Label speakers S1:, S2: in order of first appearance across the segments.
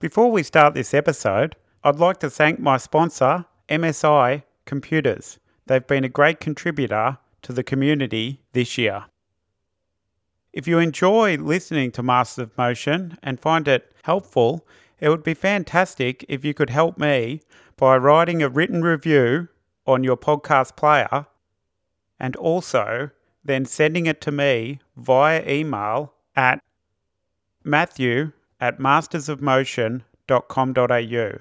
S1: Before we start this episode, I'd like to thank my sponsor, MSI Computers. They've been a great contributor to the community this year. If you enjoy listening to Masters of Motion and find it helpful, it would be fantastic if you could help me by writing a written review on your podcast player and also then sending it to me via email at matthew at mastersofmotion.com.au.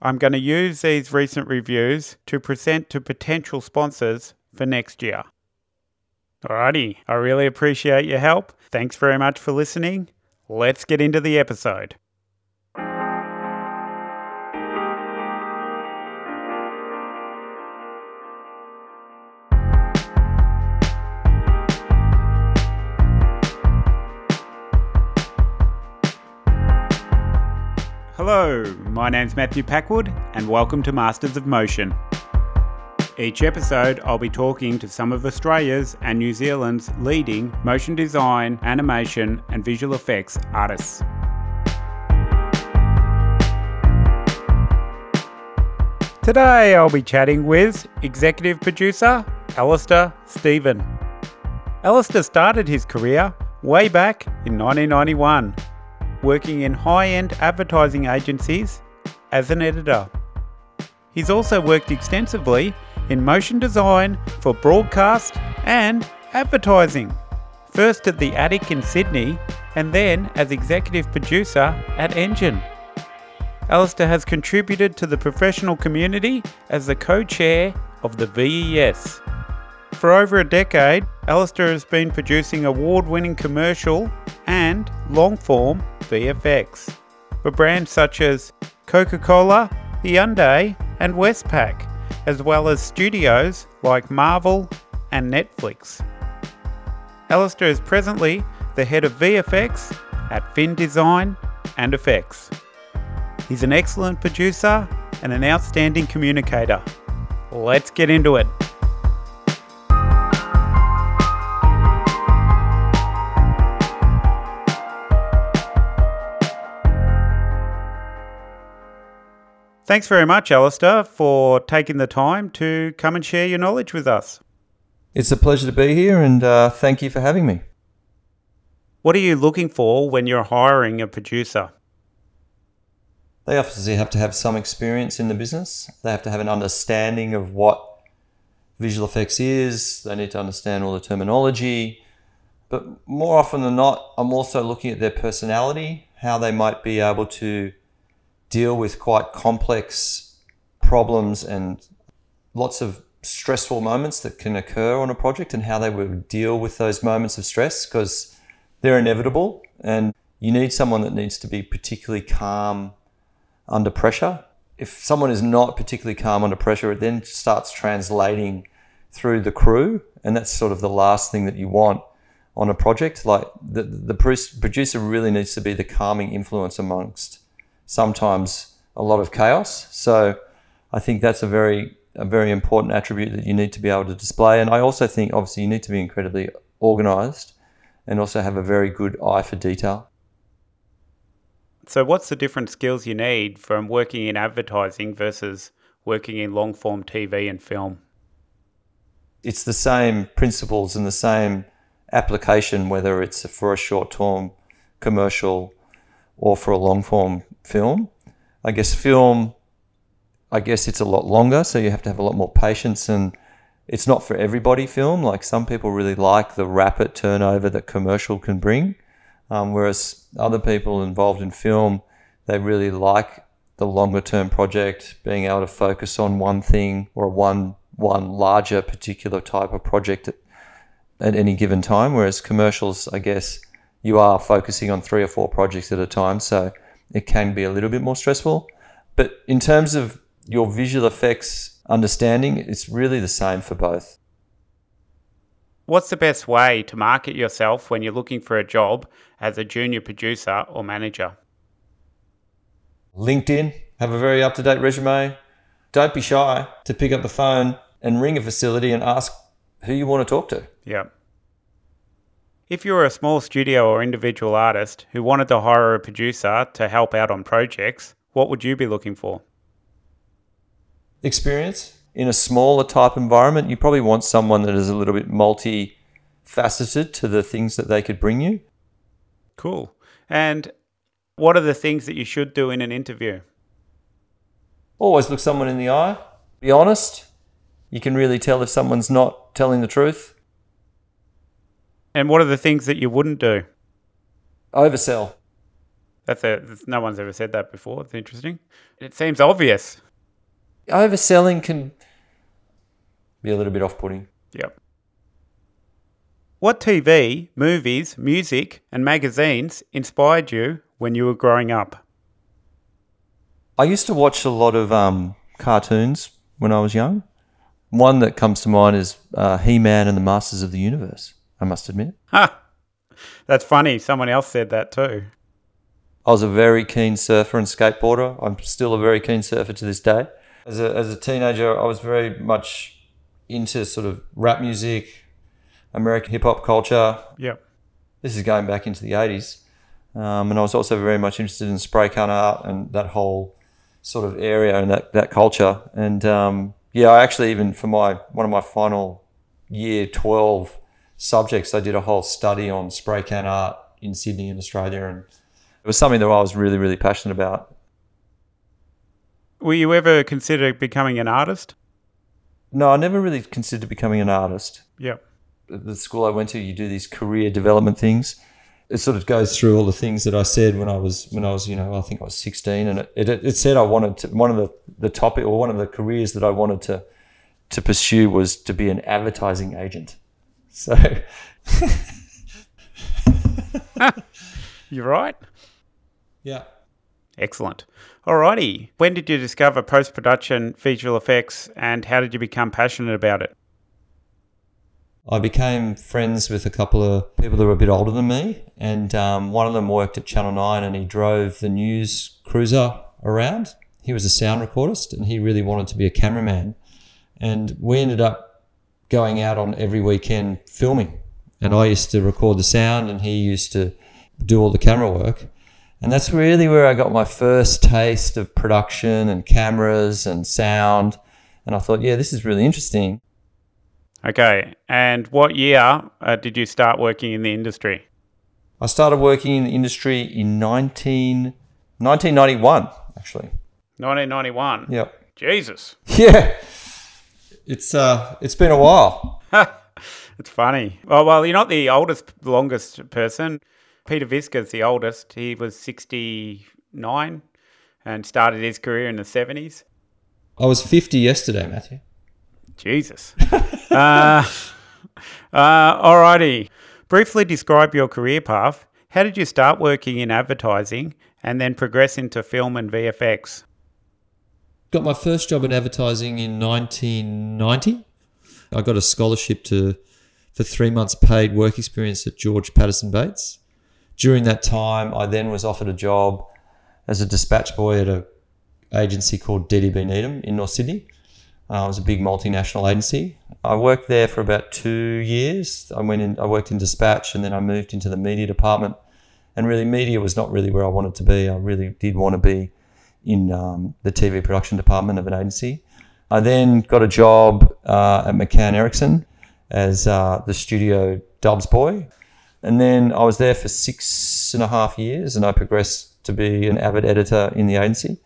S1: I'm going to use these recent reviews to present to potential sponsors for next year. Alrighty, I really appreciate your help. Thanks very much for listening. Let's get into the episode. My name's Matthew Packwood, and welcome to Masters of Motion. Each episode, I'll be talking to some of Australia's and New Zealand's leading motion design, animation, and visual effects artists. Today, I'll be chatting with executive producer Alistair Stephen. Alistair started his career way back in 1991 working in high end advertising agencies as an editor. He's also worked extensively in motion design for broadcast and advertising, first at the Attic in Sydney and then as executive producer at Engine. Alistair has contributed to the professional community as the co chair of the VES. For over a decade, Alistair has been producing award winning commercial and long form VFX for brands such as Coca Cola, The Hyundai, and Westpac, as well as studios like Marvel and Netflix. Alistair is presently the head of VFX at Fin Design and Effects. He's an excellent producer and an outstanding communicator. Let's get into it. Thanks very much, Alistair, for taking the time to come and share your knowledge with us.
S2: It's a pleasure to be here, and uh, thank you for having me.
S1: What are you looking for when you're hiring a producer?
S2: They obviously have to have some experience in the business. They have to have an understanding of what visual effects is. They need to understand all the terminology. But more often than not, I'm also looking at their personality, how they might be able to deal with quite complex problems and lots of stressful moments that can occur on a project and how they would deal with those moments of stress because they're inevitable and you need someone that needs to be particularly calm under pressure. If someone is not particularly calm under pressure, it then starts translating through the crew, and that's sort of the last thing that you want on a project. Like the, the producer really needs to be the calming influence amongst sometimes a lot of chaos. So I think that's a very a very important attribute that you need to be able to display. And I also think obviously you need to be incredibly organized and also have a very good eye for detail.
S1: So what's the different skills you need from working in advertising versus working in long form TV and film?
S2: It's the same principles and the same application, whether it's for a short term commercial or for a long form film. I guess film, I guess it's a lot longer, so you have to have a lot more patience and it's not for everybody film. Like some people really like the rapid turnover that commercial can bring, um, whereas other people involved in film, they really like the longer term project, being able to focus on one thing or one one larger particular type of project at, at any given time. Whereas commercials, I guess, you are focusing on three or four projects at a time, so it can be a little bit more stressful. But in terms of your visual effects understanding, it's really the same for both.
S1: What's the best way to market yourself when you're looking for a job as a junior producer or manager?
S2: LinkedIn, have a very up to date resume. Don't be shy to pick up the phone and ring a facility and ask who you want to talk to.
S1: Yeah. If you were a small studio or individual artist who wanted to hire a producer to help out on projects, what would you be looking for?
S2: Experience in a smaller type environment, you probably want someone that is a little bit multifaceted to the things that they could bring you.
S1: Cool. And what are the things that you should do in an interview?
S2: Always look someone in the eye. Be honest. You can really tell if someone's not telling the truth.
S1: And what are the things that you wouldn't do?
S2: Oversell.
S1: That's a no one's ever said that before. It's interesting. It seems obvious.
S2: Overselling can be a little bit off-putting.
S1: Yep. What TV, movies, music, and magazines inspired you when you were growing up?
S2: I used to watch a lot of um, cartoons when I was young. One that comes to mind is uh, He-Man and the Masters of the Universe. I must admit.
S1: Ha! That's funny. Someone else said that too.
S2: I was a very keen surfer and skateboarder. I'm still a very keen surfer to this day. As a, as a teenager, I was very much into sort of rap music, American hip hop culture.
S1: Yep.
S2: This is going back into the 80s. Um, and I was also very much interested in spray can art and that whole sort of area and that, that culture. And um, yeah, I actually even for my one of my final year 12 subjects, I did a whole study on spray can art in Sydney in Australia. And it was something that I was really, really passionate about.
S1: Were you ever considered becoming an artist?
S2: No, I never really considered becoming an artist.
S1: Yep.
S2: The school I went to, you do these career development things. It sort of goes through all the things that I said when I was when I was you know I think I was sixteen, and it, it, it said I wanted to one of the the topic or one of the careers that I wanted to to pursue was to be an advertising agent. So
S1: You're right.
S2: yeah,
S1: Excellent. Alrighty. When did you discover post production visual effects and how did you become passionate about it?
S2: I became friends with a couple of people that were a bit older than me, and um, one of them worked at Channel 9 and he drove the news cruiser around. He was a sound recordist and he really wanted to be a cameraman. And we ended up going out on every weekend filming. And I used to record the sound and he used to do all the camera work. And that's really where I got my first taste of production and cameras and sound. And I thought, yeah, this is really interesting.
S1: Okay. And what year uh, did you start working in the industry?
S2: I started working in the industry in 19, 1991, actually.
S1: 1991.
S2: Yep.
S1: Jesus.
S2: Yeah. It's uh it's been a while.
S1: it's funny. Well, well, you're not the oldest, longest person. Peter Visker's the oldest. He was 69 and started his career in the 70s.
S2: I was 50 yesterday, Matthew.
S1: Jesus. uh, uh, alrighty. Briefly describe your career path. How did you start working in advertising and then progress into film and VFX?
S2: Got my first job in advertising in 1990. I got a scholarship to for 3 months paid work experience at George Patterson Bates. During that time, I then was offered a job as a dispatch boy at a agency called DDB Needham in North Sydney. Uh, it was a big multinational agency. I worked there for about two years. I went in, I worked in dispatch, and then I moved into the media department. And really, media was not really where I wanted to be. I really did want to be in um, the TV production department of an agency. I then got a job uh, at McCann Erickson as uh, the studio dubs boy. And then I was there for six and a half years, and I progressed to be an avid editor in the agency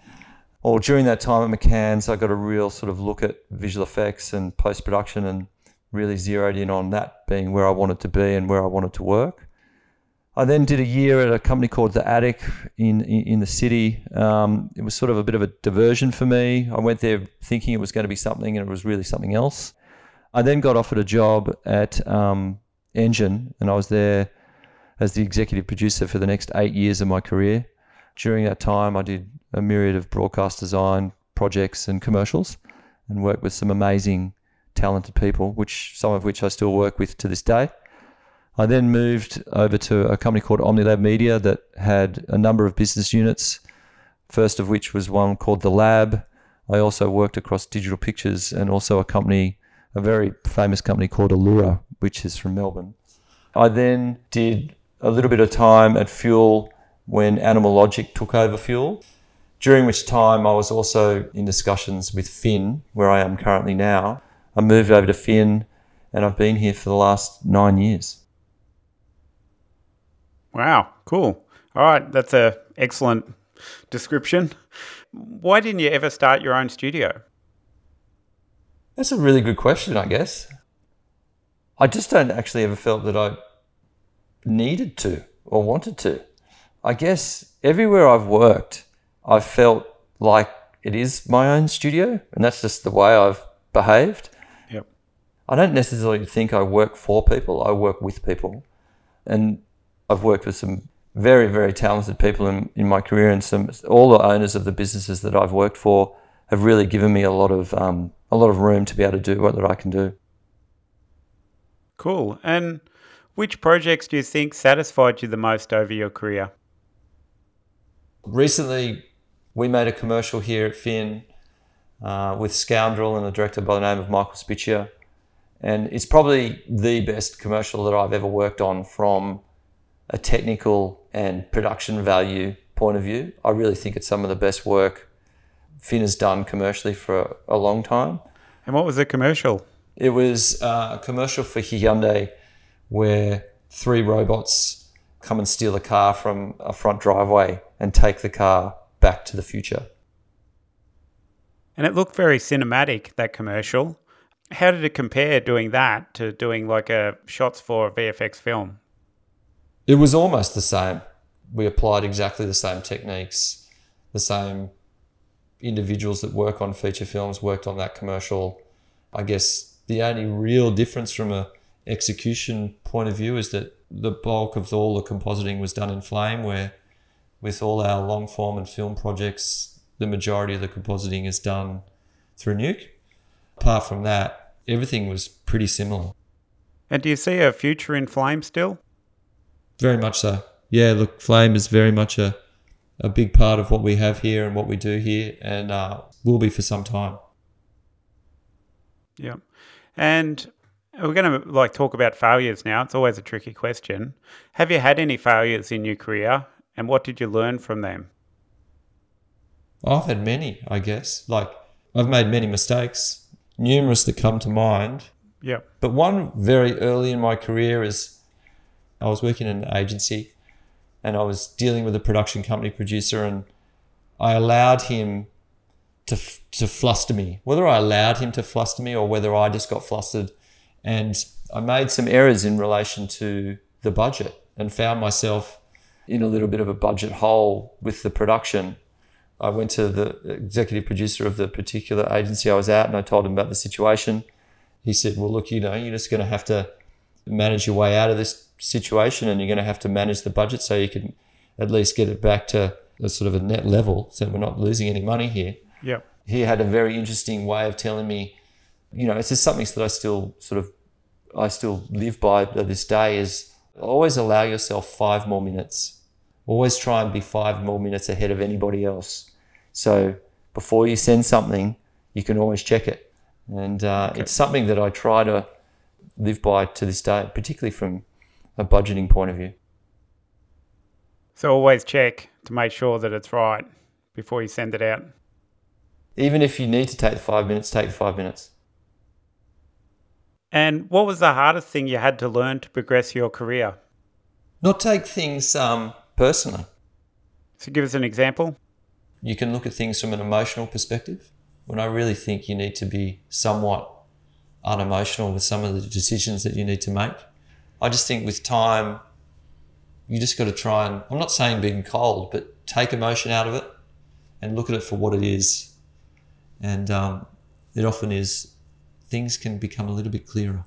S2: or during that time at McCann's, I got a real sort of look at visual effects and post production and really zeroed in on that being where I wanted to be and where I wanted to work. I then did a year at a company called The Attic in, in, the city. Um, it was sort of a bit of a diversion for me. I went there thinking it was going to be something and it was really something else. I then got offered a job at um, Engine and I was there as the executive producer for the next eight years of my career. During that time, I did a myriad of broadcast design projects and commercials and worked with some amazing, talented people, which some of which I still work with to this day. I then moved over to a company called OmniLab Media that had a number of business units, first of which was one called The Lab. I also worked across digital pictures and also a company, a very famous company called Iloura, which is from Melbourne. I then did a little bit of time at Fuel when Animal Logic took over Fuel, during which time I was also in discussions with Fin, where I am currently now. I moved over to Fin and I've been here for the last nine years.
S1: Wow, cool. All right, that's a excellent description. Why didn't you ever start your own studio?
S2: That's a really good question, I guess. I just don't actually ever felt that I needed to or wanted to. I guess everywhere I've worked, I've felt like it is my own studio, and that's just the way I've behaved.
S1: Yep.
S2: I don't necessarily think I work for people, I work with people. And I've worked with some very, very talented people in, in my career, and some all the owners of the businesses that I've worked for have really given me a lot of um, a lot of room to be able to do what that I can do.
S1: Cool. And which projects do you think satisfied you the most over your career?
S2: Recently, we made a commercial here at Fin uh, with Scoundrel and a director by the name of Michael Spiccia. And it's probably the best commercial that I've ever worked on from a technical and production value point of view. I really think it's some of the best work Fin has done commercially for a long time.
S1: And what was the commercial?
S2: It was uh, a commercial for Hyundai where three robots come and steal a car from a front driveway and take the car back to the future.
S1: And it looked very cinematic, that commercial. How did it compare doing that to doing like a shots for a VFX film?
S2: It was almost the same. We applied exactly the same techniques, the same individuals that work on feature films worked on that commercial. I guess the only real difference from a execution point of view is that the bulk of all the compositing was done in flame, where with all our long form and film projects, the majority of the compositing is done through Nuke. Apart from that, everything was pretty similar.
S1: And do you see a future in flame still?
S2: Very much so. Yeah, look, flame is very much a, a big part of what we have here and what we do here, and uh, will be for some time.
S1: Yeah. And we're going to like talk about failures now. It's always a tricky question. Have you had any failures in your career and what did you learn from them?
S2: I've had many, I guess. Like I've made many mistakes, numerous that come to mind.
S1: Yeah.
S2: But one very early in my career is I was working in an agency and I was dealing with a production company producer and I allowed him to, to fluster me. Whether I allowed him to fluster me or whether I just got flustered and I made some errors in relation to the budget and found myself in a little bit of a budget hole with the production. I went to the executive producer of the particular agency I was at and I told him about the situation. He said, Well, look, you know, you're just going to have to manage your way out of this situation and you're going to have to manage the budget so you can at least get it back to a sort of a net level so we're not losing any money here.
S1: Yeah.
S2: He had a very interesting way of telling me you know, it's just something that I still sort of, I still live by to this day is always allow yourself five more minutes. Always try and be five more minutes ahead of anybody else. So before you send something, you can always check it. And uh, okay. it's something that I try to live by to this day, particularly from a budgeting point of view.
S1: So always check to make sure that it's right before you send it out.
S2: Even if you need to take the five minutes, take the five minutes.
S1: And what was the hardest thing you had to learn to progress your career?
S2: Not take things um, personally.
S1: So, give us an example.
S2: You can look at things from an emotional perspective. When I really think you need to be somewhat unemotional with some of the decisions that you need to make. I just think with time, you just got to try and, I'm not saying being cold, but take emotion out of it and look at it for what it is. And um, it often is things can become a little bit clearer.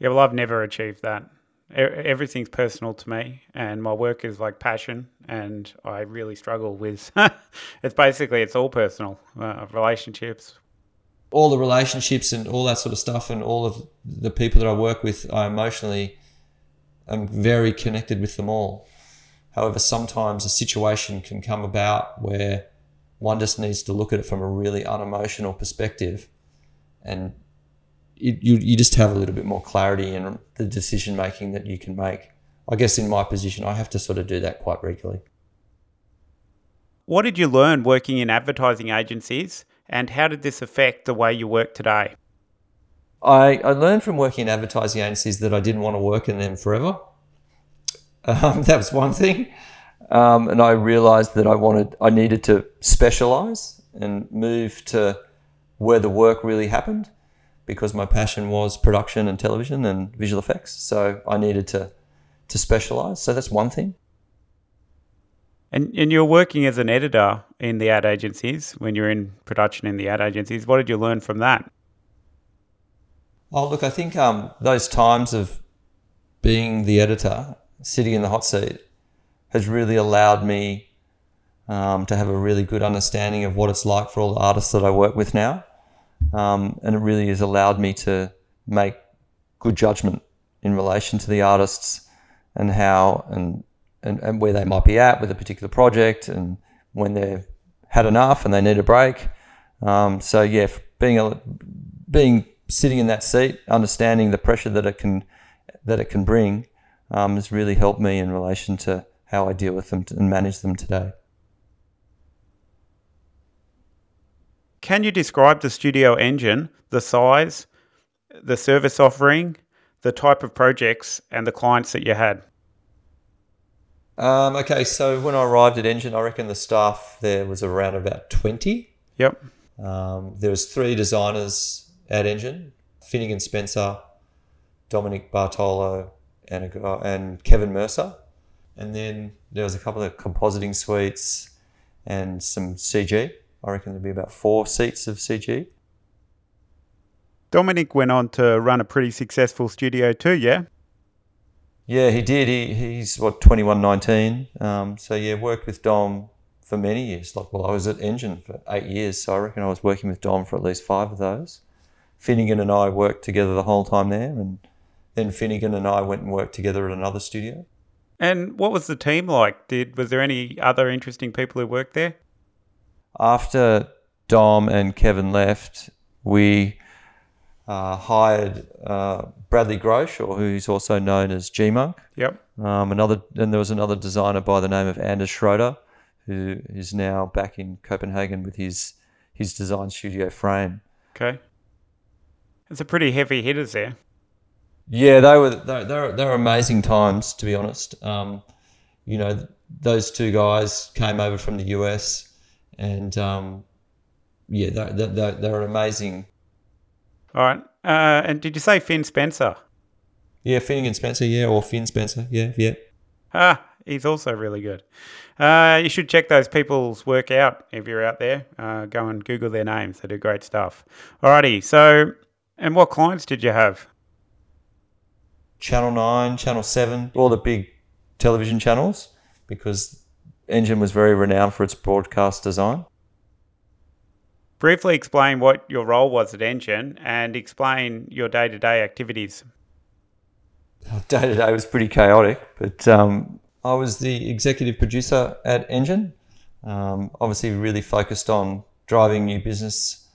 S1: Yeah, well, I've never achieved that. Everything's personal to me, and my work is like passion, and I really struggle with. it's basically it's all personal uh, relationships.
S2: All the relationships and all that sort of stuff, and all of the people that I work with, I emotionally am very connected with them all. However, sometimes a situation can come about where one just needs to look at it from a really unemotional perspective and it, you, you just have a little bit more clarity in the decision making that you can make. I guess in my position, I have to sort of do that quite regularly.
S1: What did you learn working in advertising agencies, and how did this affect the way you work today?
S2: I, I learned from working in advertising agencies that I didn't want to work in them forever. Um, that was one thing. Um, and I realized that I wanted, I needed to specialize and move to where the work really happened because my passion was production and television and visual effects. So I needed to, to specialize. So that's one thing.
S1: And, and you're working as an editor in the ad agencies when you're in production in the ad agencies. What did you learn from that?
S2: Well, look, I think um, those times of being the editor, sitting in the hot seat, has really allowed me um, to have a really good understanding of what it's like for all the artists that I work with now. Um, and it really has allowed me to make good judgment in relation to the artists and how and, and, and where they might be at with a particular project and when they've had enough and they need a break. Um, so yeah, being a, being sitting in that seat, understanding the pressure that it can that it can bring, um, has really helped me in relation to how I deal with them and manage them today.
S1: Can you describe the studio engine, the size, the service offering, the type of projects, and the clients that you had?
S2: Um, okay, so when I arrived at Engine, I reckon the staff there was around about 20.
S1: Yep.
S2: Um, there was three designers at Engine, Finnegan Spencer, Dominic Bartolo, and, a, and Kevin Mercer. And then there was a couple of compositing suites and some CG. I reckon there'd be about four seats of CG.
S1: Dominic went on to run a pretty successful studio too, yeah?
S2: Yeah, he did. He, he's what, 21, 19. Um, so yeah, worked with Dom for many years. Like, well, I was at Engine for eight years, so I reckon I was working with Dom for at least five of those. Finnegan and I worked together the whole time there, and then Finnegan and I went and worked together at another studio.
S1: And what was the team like? Did was there any other interesting people who worked there?
S2: after Dom and Kevin left, we uh, hired uh, Bradley Grosh, or who's also known as GMUNK.
S1: Yep.
S2: Um, another, and there was another designer by the name of Anders Schroeder, who is now back in Copenhagen with his his design studio frame.
S1: Okay. It's a pretty heavy hitters there.
S2: Yeah, they were they they they were amazing times to be honest. Um, you know, those two guys came over from the US and um, yeah, they, they, they were amazing.
S1: All right. Uh, and did you say Finn Spencer?
S2: Yeah, Finnegan Spencer, yeah, or Finn Spencer, yeah, yeah.
S1: Ah, he's also really good. Uh, you should check those people's work out if you're out there. Uh, go and Google their names; they do great stuff. Alrighty. So, and what clients did you have?
S2: Channel Nine, Channel Seven, all the big television channels, because Engine was very renowned for its broadcast design.
S1: Briefly explain what your role was at Engine and explain your day to day activities.
S2: Day to day was pretty chaotic, but um, I was the executive producer at Engine. Um, obviously, really focused on driving new business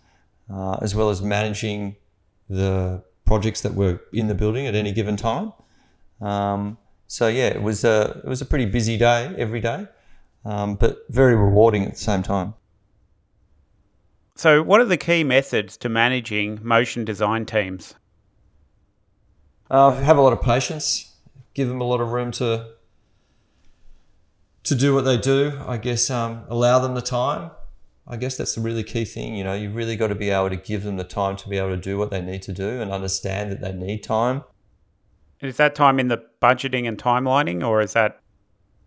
S2: uh, as well as managing the projects that were in the building at any given time. Um, so yeah, it was a it was a pretty busy day every day um, but very rewarding at the same time.
S1: So, what are the key methods to managing motion design teams?
S2: Uh, have a lot of patience, give them a lot of room to to do what they do. I guess um, allow them the time. I guess that's the really key thing. You know, you really got to be able to give them the time to be able to do what they need to do and understand that they need time.
S1: Is that time in the budgeting and timelining, or is that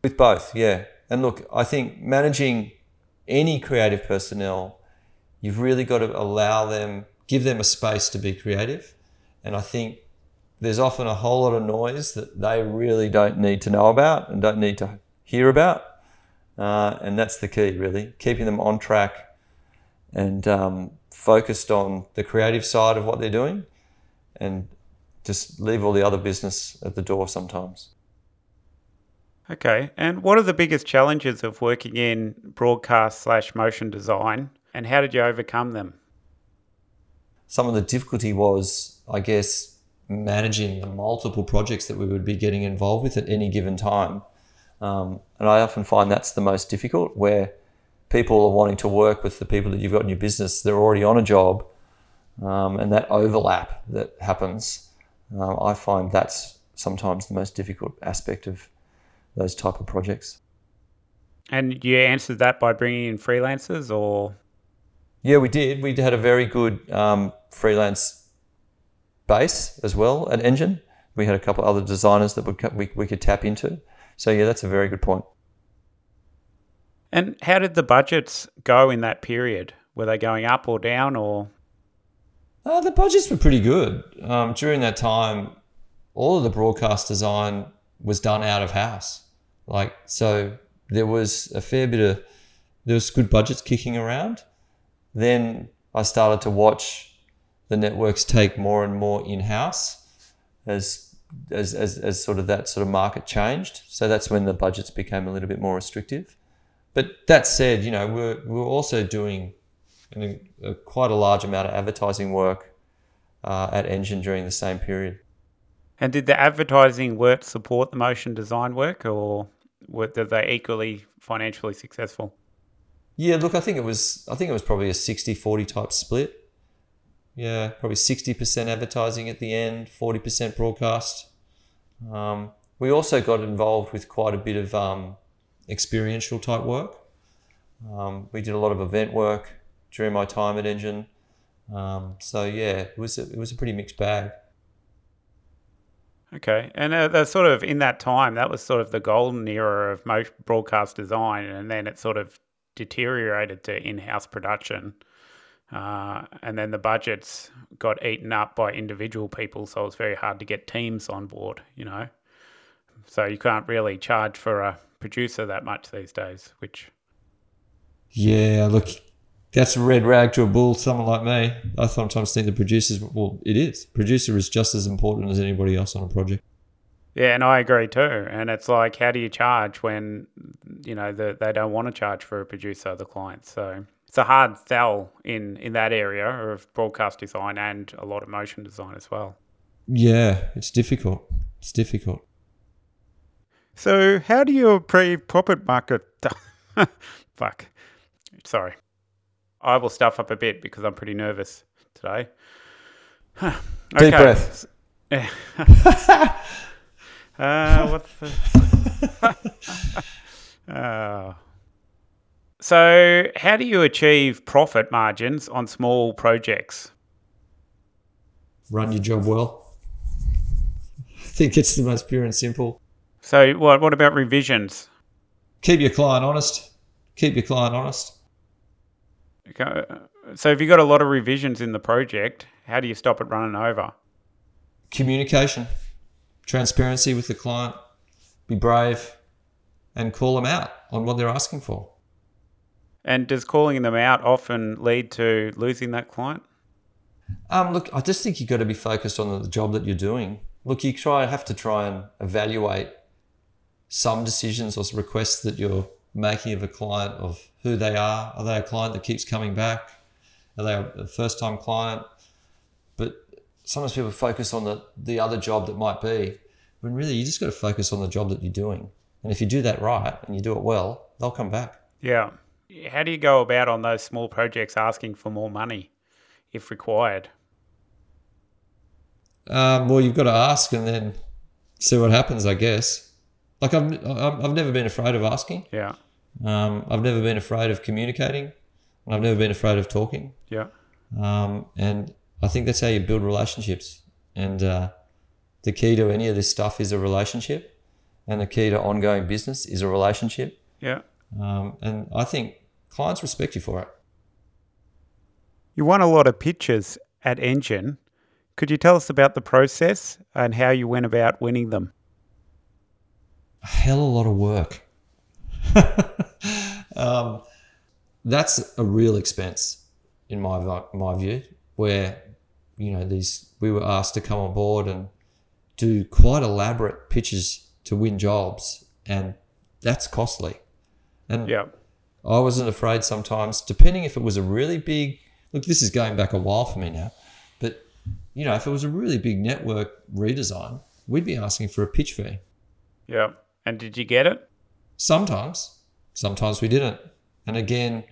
S2: with both? Yeah, and look, I think managing any creative personnel, you've really got to allow them, give them a space to be creative. And I think there's often a whole lot of noise that they really don't need to know about and don't need to hear about. Uh, and that's the key, really, keeping them on track and um, focused on the creative side of what they're doing and just leave all the other business at the door sometimes.
S1: Okay. And what are the biggest challenges of working in broadcast slash motion design and how did you overcome them?
S2: Some of the difficulty was I guess, managing the multiple projects that we would be getting involved with at any given time. Um, and I often find that's the most difficult, where people are wanting to work with the people that you've got in your business. They're already on a job, um, and that overlap that happens, uh, I find that's sometimes the most difficult aspect of those type of projects.
S1: And you answered that by bringing in freelancers, or
S2: yeah, we did. We had a very good um, freelance base as well at Engine. We had a couple other designers that we, we, we could tap into. So yeah, that's a very good point.
S1: And how did the budgets go in that period? Were they going up or down, or?
S2: Uh, the budgets were pretty good um, during that time. All of the broadcast design was done out of house, like so. There was a fair bit of there was good budgets kicking around. Then I started to watch the networks take more and more in house as, as as as sort of that sort of market changed. So that's when the budgets became a little bit more restrictive. But that said, you know, we're, we're also doing a, a, quite a large amount of advertising work uh, at Engine during the same period.
S1: And did the advertising work support the motion design work, or were they equally financially successful?
S2: Yeah, look, I think it was I think it was probably a 60-40 type split. Yeah, probably 60% advertising at the end, 40% broadcast. Um, we also got involved with quite a bit of um, experiential type work. Um, we did a lot of event work during my time at Engine. Um, so yeah, it was a, it was a pretty mixed bag.
S1: Okay, and uh, sort of in that time, that was sort of the golden era of most broadcast design, and then it sort of deteriorated to in-house production, uh, and then the budgets got eaten up by individual people, so it was very hard to get teams on board. You know, so you can't really charge for a producer that much these days, which.
S2: Yeah, look, that's a red rag to a bull, someone like me. I sometimes think the producers, well, it is. Producer is just as important as anybody else on a project.
S1: Yeah, and I agree too. And it's like, how do you charge when, you know, the, they don't want to charge for a producer, the client? So it's a hard sell in, in that area of broadcast design and a lot of motion design as well.
S2: Yeah, it's difficult. It's difficult.
S1: So, how do you achieve profit market? Fuck. Sorry. I will stuff up a bit because I'm pretty nervous today.
S2: okay. Deep breath.
S1: uh, what's the. uh, so, how do you achieve profit margins on small projects?
S2: Run your job well. I think it's the most pure and simple.
S1: So what what about revisions?
S2: Keep your client honest. Keep your client honest.
S1: Okay. So if you've got a lot of revisions in the project, how do you stop it running over?
S2: Communication, transparency with the client, be brave, and call them out on what they're asking for.
S1: And does calling them out often lead to losing that client?
S2: Um, look, I just think you've got to be focused on the job that you're doing. Look, you try have to try and evaluate some decisions or requests that you're making of a client of who they are. Are they a client that keeps coming back? Are they a first time client? Sometimes people focus on the, the other job that might be, when really you just got to focus on the job that you're doing. And if you do that right and you do it well, they'll come back.
S1: Yeah. How do you go about on those small projects asking for more money if required?
S2: Um, well, you've got to ask and then see what happens, I guess. Like I've I've never been afraid of asking.
S1: Yeah.
S2: Um, I've never been afraid of communicating. I've never been afraid of talking.
S1: Yeah.
S2: Um, and I think that's how you build relationships. And uh, the key to any of this stuff is a relationship, and the key to ongoing business is a relationship.
S1: Yeah.
S2: Um, and I think clients respect you for it.
S1: You won a lot of pitches at Engine. Could you tell us about the process and how you went about winning them?
S2: a hell of a lot of work. um, that's a real expense in my my view, where you know these we were asked to come on board and do quite elaborate pitches to win jobs, and that's costly. And
S1: yeah.
S2: I wasn't afraid sometimes, depending if it was a really big look. This is going back a while for me now, but you know, if it was a really big network redesign, we'd be asking for a pitch fee.
S1: Yeah. And did you get it?
S2: Sometimes, sometimes we didn't. And again,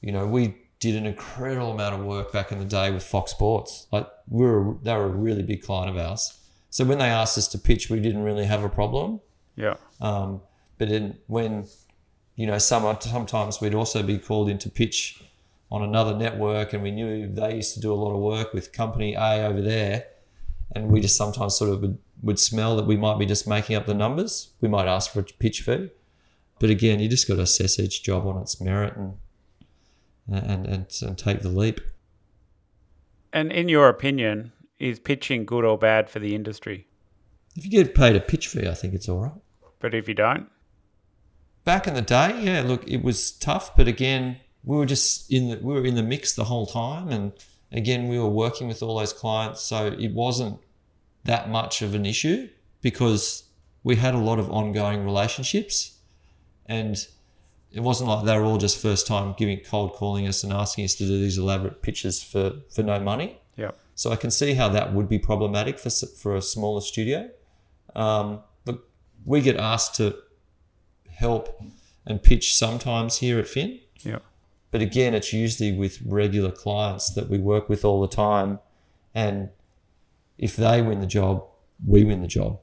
S2: you know, we did an incredible amount of work back in the day with Fox Sports. Like we were, they were a really big client of ours. So when they asked us to pitch, we didn't really have a problem.
S1: Yeah.
S2: Um, but in, when, you know, some, sometimes we'd also be called in to pitch on another network, and we knew they used to do a lot of work with company A over there, and we just sometimes sort of would, would smell that we might be just making up the numbers. We might ask for a pitch fee, but again, you just got to assess each job on its merit and and and, and take the leap.
S1: And in your opinion, is pitching good or bad for the industry?
S2: If you get paid a pitch fee, I think it's all right.
S1: But if you don't,
S2: back in the day, yeah, look, it was tough, but again, we were just in the we were in the mix the whole time, and again, we were working with all those clients, so it wasn't that much of an issue because we had a lot of ongoing relationships, and it wasn't like they were all just first time giving cold calling us and asking us to do these elaborate pitches for for no money.
S1: yeah.
S2: So I can see how that would be problematic for for a smaller studio. Um, but we get asked to help and pitch sometimes here at Fin.
S1: Yeah.
S2: But again, it's usually with regular clients that we work with all the time. And if they win the job, we win the job.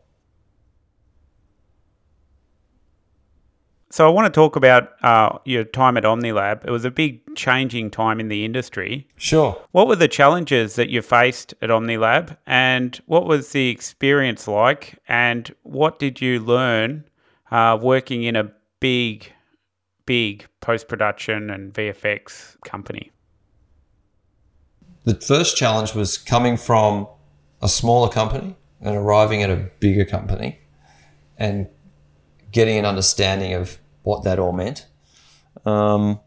S1: So I want to talk about uh, your time at OmniLab. It was a big changing time in the industry.
S2: Sure.
S1: What were the challenges that you faced at OmniLab, and what was the experience like? And what did you learn uh, working in a big, big post production and VFX company?
S2: The first challenge was coming from a smaller company and arriving at a bigger company and getting an understanding of what that all meant. Um,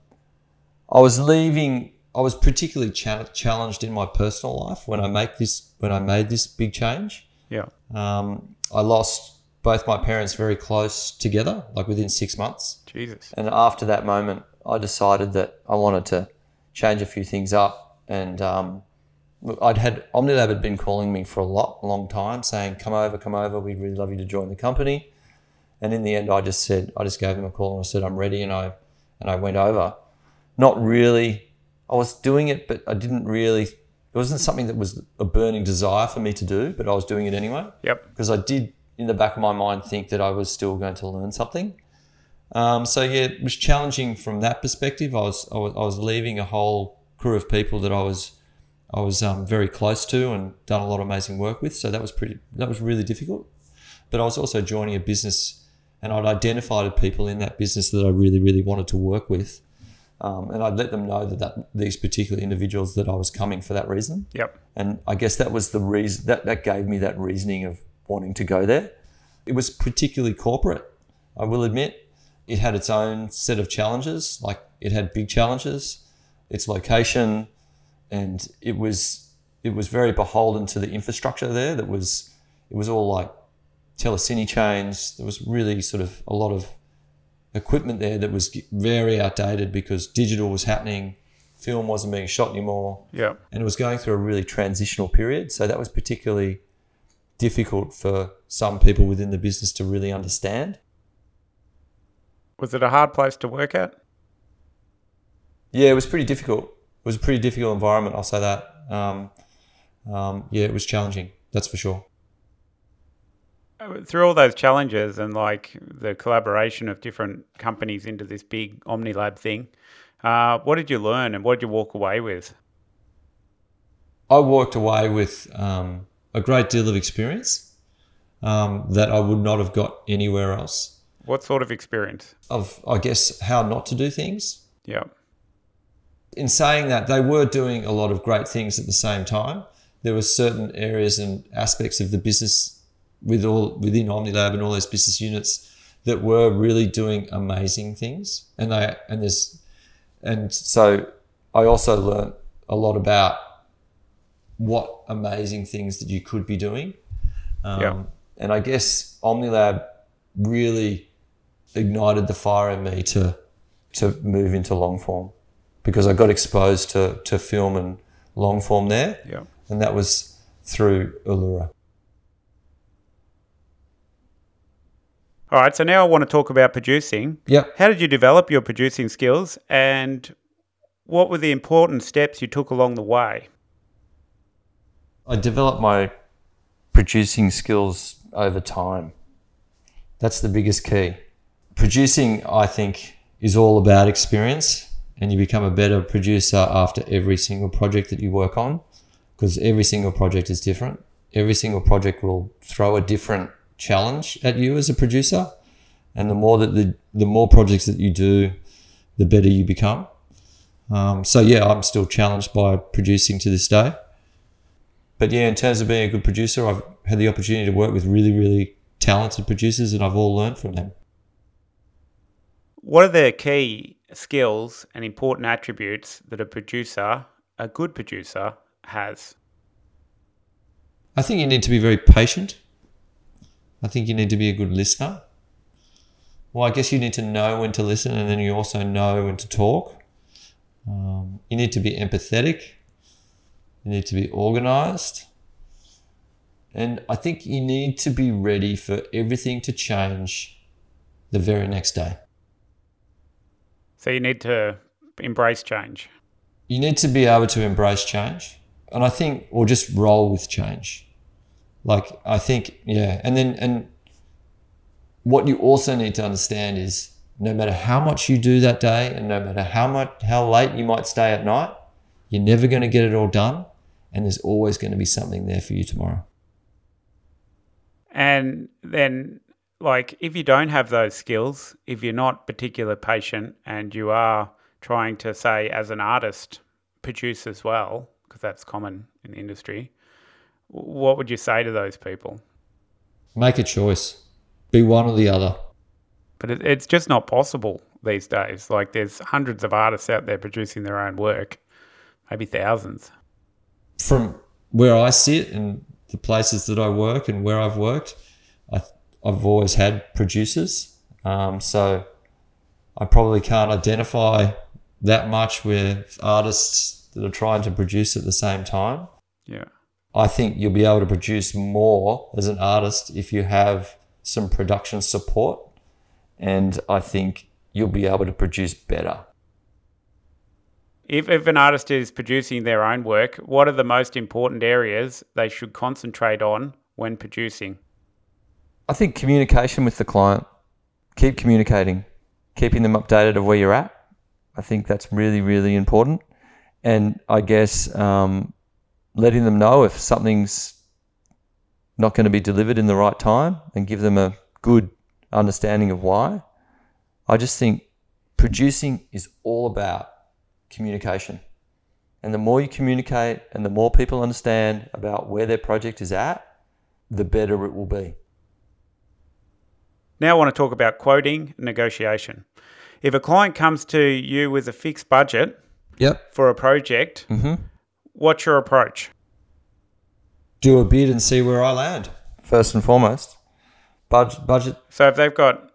S2: I was leaving. I was particularly cha- challenged in my personal life when I make this when I made this big change.
S1: Yeah.
S2: Um, I lost both my parents very close together, like within six months.
S1: Jesus.
S2: And after that moment, I decided that I wanted to change a few things up. And um, look, I'd had Omnilab had been calling me for a lot, long time, saying, "Come over, come over. We'd really love you to join the company." And in the end, I just said, I just gave him a call and I said, "I'm ready," and I and I went over. Not really. I was doing it, but I didn't really. It wasn't something that was a burning desire for me to do, but I was doing it anyway
S1: Yep.
S2: because I did, in the back of my mind, think that I was still going to learn something. Um, so yeah, it was challenging from that perspective. I was, I was I was leaving a whole crew of people that I was I was um, very close to and done a lot of amazing work with. So that was pretty that was really difficult. But I was also joining a business, and I'd identified people in that business that I really really wanted to work with. Um, and I'd let them know that, that these particular individuals that I was coming for that reason.
S1: Yep.
S2: And I guess that was the reason that, that gave me that reasoning of wanting to go there. It was particularly corporate, I will admit. It had its own set of challenges, like it had big challenges, its location, and it was it was very beholden to the infrastructure there. That was it was all like telecine chains. There was really sort of a lot of equipment there that was very outdated because digital was happening, film wasn't being shot anymore
S1: Yep.
S2: and it was going through a really transitional period. So that was particularly difficult for some people within the business to really understand.
S1: Was it a hard place to work at?
S2: Yeah, it was pretty difficult. It was a pretty difficult environment. I'll say that. Um, um, yeah, it was challenging. That's for sure.
S1: Through all those challenges and like the collaboration of different companies into this big OmniLab thing, uh, what did you learn and what did you walk away with?
S2: I walked away with um, a great deal of experience um, that I would not have got anywhere else.
S1: What sort of experience?
S2: Of, I guess, how not to do things.
S1: Yep.
S2: in saying that, they were doing a lot of great things at the same time. There were certain areas and aspects of the business with all within OmniLab and all those business units that were really doing amazing things. And they and there's and so I also learned a lot about what amazing things that you could be doing. Um,
S1: Yeah.
S2: And I guess OmniLab really ignited the fire in me to to move into long form because I got exposed to, to film and long form there.
S1: Yep.
S2: And that was through Iloura.
S1: All right, so now I want to talk about producing.
S2: Yeah.
S1: How did you develop your producing skills and what were the important steps you took along the way?
S2: I developed my producing skills over time. That's the biggest key. Producing, I think, is all about experience, and you become a better producer after every single project that you work on because every single project is different. Every single project will throw a different challenge at you as a producer. And the more that the, the more projects that you do, the better you become. Um, so yeah, I'm still challenged by producing to this day. But yeah, in terms of being a good producer, I've had the opportunity to work with really, really talented producers, and I've all learned from them.
S1: What are the key skills and important attributes that a producer, a good producer, has?
S2: I think you need to be very patient. I think you need to be a good listener. Well, I guess you need to know when to listen and then you also know when to talk. Um, you need to be empathetic. You need to be organized. And I think you need to be ready for everything to change the very next day.
S1: So you need to embrace change.
S2: You need to be able to embrace change. And I think, or just roll with change. Like, I think, yeah. And then, and what you also need to understand is no matter how much you do that day and no matter how much, how late you might stay at night, you're never going to get it all done. And there's always going to be something there for you tomorrow.
S1: And then, like, if you don't have those skills, if you're not particular patient and you are trying to, say, as an artist, produce as well, because that's common in the industry, what would you say to those people?
S2: Make a choice. Be one or the other.
S1: But it, it's just not possible these days. Like, there's hundreds of artists out there producing their own work, maybe thousands.
S2: From where I sit and the places that I work and where I've worked, I, I've always had producers. Um, so I probably can't identify that much with artists that are trying to produce at the same time.
S1: Yeah.
S2: I think you'll be able to produce more as an artist if you have some production support. And I think you'll be able to produce better.
S1: If, if an artist is producing their own work, what are the most important areas they should concentrate on when producing?
S2: I think communication with the client, keep communicating, keeping them updated of where you're at. I think that's really, really important. And I guess um, letting them know if something's not going to be delivered in the right time and give them a good understanding of why. I just think producing is all about communication. And the more you communicate and the more people understand about where their project is at, the better it will be.
S1: Now I want to talk about quoting and negotiation. If a client comes to you with a fixed budget
S2: Yep.
S1: for a project, mm-hmm. What's your approach?
S2: Do a bid and see where I land. First and foremost. Budget, budget.
S1: So if they've got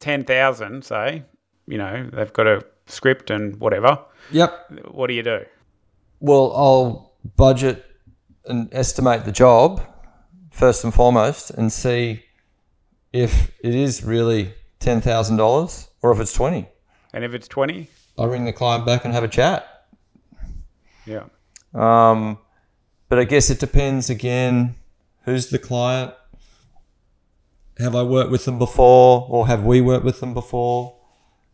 S1: 10,000, say, you know, they've got a script and whatever,
S2: Yep.
S1: what do you do?
S2: Well, I'll budget and estimate the job first and foremost and see if it is really $10,000 or if it's 20.
S1: And if it's 20,
S2: I'll ring the client back and have a chat.
S1: yeah.
S2: Um, but I guess it depends again who's the client? Have I worked with them before or have we worked with them before?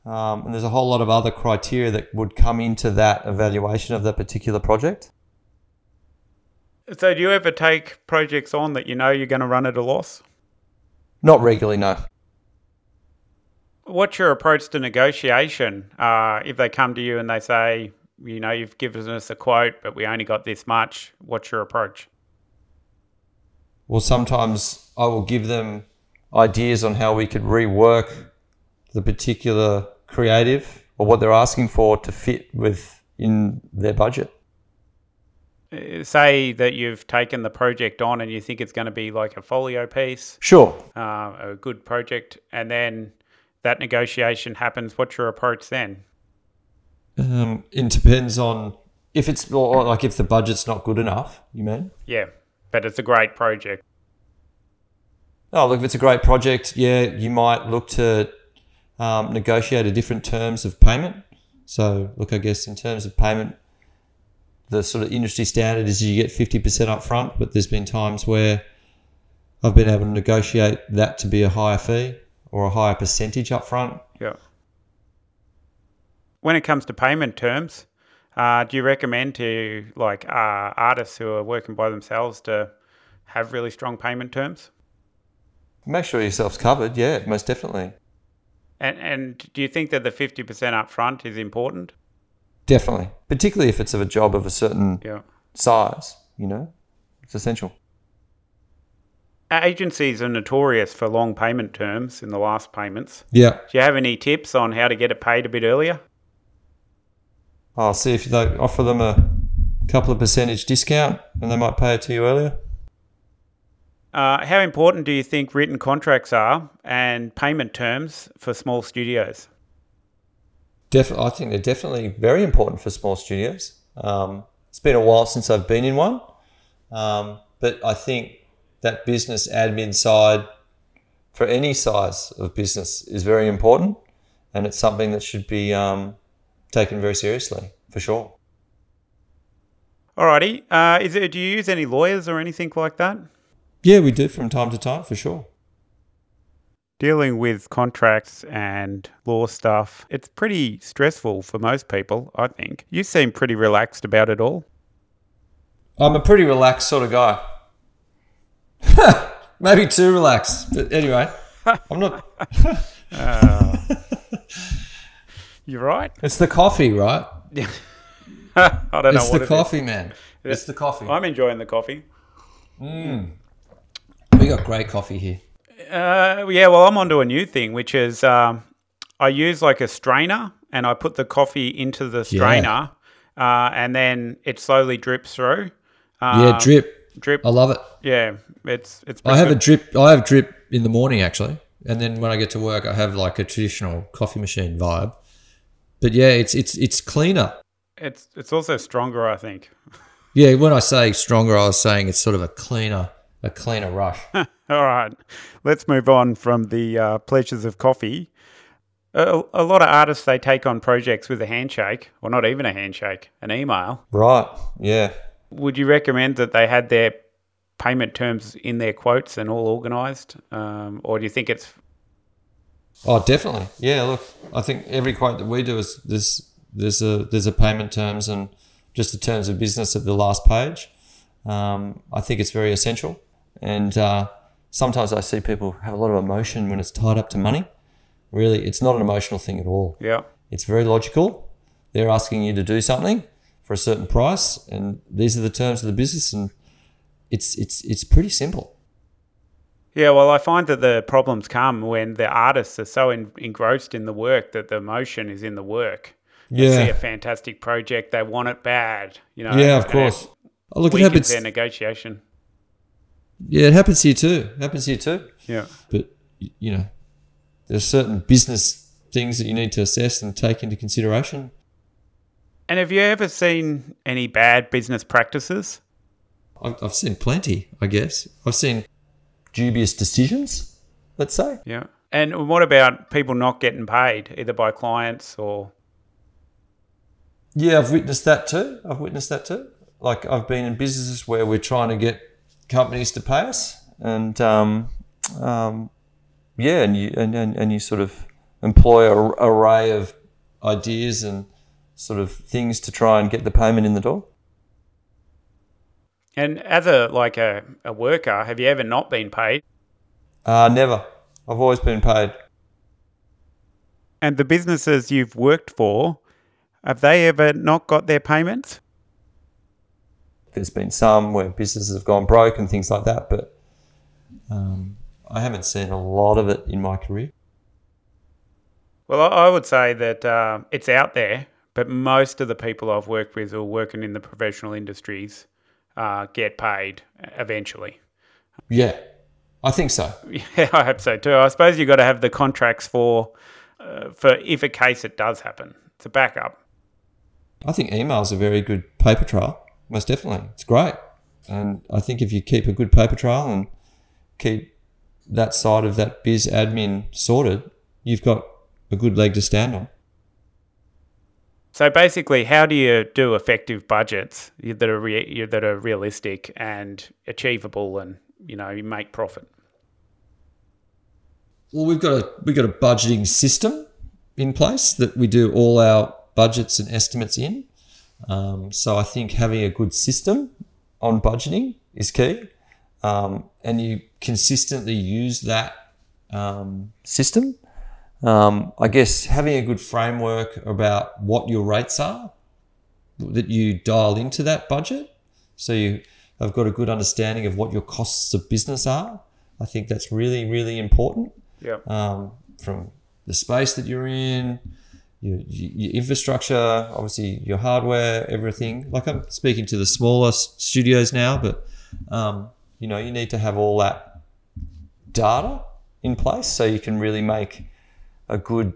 S2: Um, and there's a whole lot of other criteria that would come into that evaluation of that particular project.
S1: So do you ever take projects on that you know you're going to run at a loss?
S2: Not regularly, no.
S1: What's your approach to negotiation? Uh, if they come to you and they say, you know, you've given us a quote, but we only got this much, what's your approach?
S2: Well, sometimes I will give them ideas on how we could rework the particular creative or what they're asking for to fit within their budget.
S1: Uh, Say that you've taken the project on and you think it's going to be like a folio piece,
S2: Sure.
S1: uh, a good project, and then that negotiation happens. What's your approach then?
S2: Um, it depends on if it's like if the budget's not good enough. You mean?
S1: Yeah. but it's a great project.
S2: Oh, look, if it's a great project, yeah, you might look to um, negotiate a different terms of payment. So, look, I guess in terms of payment, the sort of industry standard is you get 50% up front, but there's been times where I've been able to negotiate that to be a higher fee or a higher percentage up front.
S1: Yeah. When it comes to payment terms, uh, do you recommend to like uh, artists who are working by themselves to have really strong payment terms?
S2: Make sure yourself's covered. Yeah, most definitely.
S1: And and do you think that the fifty percent up front is important?
S2: Definitely, particularly if it's of a job of a certain
S1: Yeah.
S2: size. You know, it's essential.
S1: Agencies are notorious for long payment terms in the last payments.
S2: Yeah.
S1: Do you have any tips on how to get it paid a bit earlier?
S2: I'll see if they offer them a couple of percentage discount and they might pay it to you earlier.
S1: Uh, how important do you think written contracts are and payment terms for small studios?
S2: Def- I think they're definitely very important for small studios. Um, it's been a while since I've been in one, um, but I think that business admin side for any size of business is very important, and it's something that should be um, taken very seriously for sure.
S1: Alrighty. Uh, is it, do you use any lawyers or anything like that?
S2: Yeah, we do from time to time for sure.
S1: Dealing with contracts and law stuff, it's pretty stressful for most people, I think. You seem pretty relaxed about it all.
S2: I'm a pretty relaxed sort of guy. Maybe too relaxed, but anyway, I'm not.
S1: You're right.
S2: It's the coffee, right? Yeah.
S1: I don't know
S2: It's
S1: what
S2: the
S1: it is.
S2: coffee, man. It's the coffee.
S1: I'm enjoying the coffee.
S2: We got great coffee here.
S1: Uh, yeah, well, I'm onto a new thing, which is um, I use like a strainer and I put the coffee into the strainer uh, and then it slowly drips through. Um,
S2: yeah, drip.
S1: Drip.
S2: I love it.
S1: Yeah, it's it's.
S2: I have a drip. I have drip in the morning actually, and then when I get to work, I have like a traditional coffee machine vibe. But yeah, it's it's it's cleaner.
S1: It's it's also stronger, I think.
S2: Yeah, when I say stronger, I was saying it's sort of a cleaner, a cleaner rush.
S1: All right, let's move on from the uh, pleasures of coffee. A, a lot of artists they take on projects with a handshake, or not even a handshake, an email.
S2: right. Yeah.
S1: Would you recommend that they had their payment terms in their quotes and all organised, um, or do you think it's
S2: Oh, definitely. Yeah. Look, I think every quote that we do is there's there's a there's a payment terms and just the terms of business at the last page. Um, I think it's very essential, and uh, sometimes I see people have a lot of emotion when it's tied up to money. Really, it's not an emotional thing at all.
S1: yeah?
S2: It's very logical. They're asking you to do something for a certain price, and these are the terms of the business, and it's it's it's pretty simple.
S1: Yeah, well, I find that the problems come when the artists are so en- engrossed in the work that the emotion is in the work. They see a fantastic project, they want it bad, you know.
S2: yeah, of course. Oh, look,
S1: It
S2: happens.
S1: their negotiation.
S2: Yeah, it happens here too. It happens here too.
S1: Yeah.
S2: But you know, there's certain business things that you need to assess and take into consideration.
S1: And have you ever seen any bad business practices?
S2: I've, I've seen plenty. I guess I've seen dubious decisions. Let's say.
S1: Yeah. And what about people not getting paid, either by clients or
S2: Yeah, I've witnessed that too. I've witnessed that too. Like I've been in businesses where we're trying to get companies to pay us, and um, um, yeah, and you and, and, and you sort of employ a array of ideas and sort of things to try and get the payment in the door.
S1: And as a like a, a worker, have you ever not been paid?
S2: Uh, never. I've always been paid.
S1: And the businesses you've worked for, have they ever not got their payments?
S2: There's been some where businesses have gone broke and things like that, but um, I haven't seen a lot of it in my career.
S1: Well, I would say that uh, it's out there, but most of the people I've worked with are working in the professional industries uh, get paid eventually.
S2: Yeah, I think so.
S1: Yeah, I hope so too. I suppose you've got to have the contracts for uh, for if a case it does happen. It's a backup.
S2: I think email's a very good paper trail. Most definitely, it's great. And I think if you keep a good paper trail and keep that side of that biz admin sorted, you've got a good leg to stand on.
S1: So basically, how do you do effective budgets that are re- that are realistic and achievable, and you know you make profit?
S2: Well, we've got a we've got a budgeting system in place that we do all our budgets and estimates in. Um, so I think having a good system on budgeting is key, um, and you consistently use that um, system. Um, I guess having a good framework about what your rates are that you dial into that budget, so you have got a good understanding of what your costs of business are. I think that's really really important.
S1: Yeah.
S2: Um, from the space that you're in, your, your infrastructure, obviously your hardware, everything. Like I'm speaking to the smaller studios now, but um, you know you need to have all that data in place so you can really make a good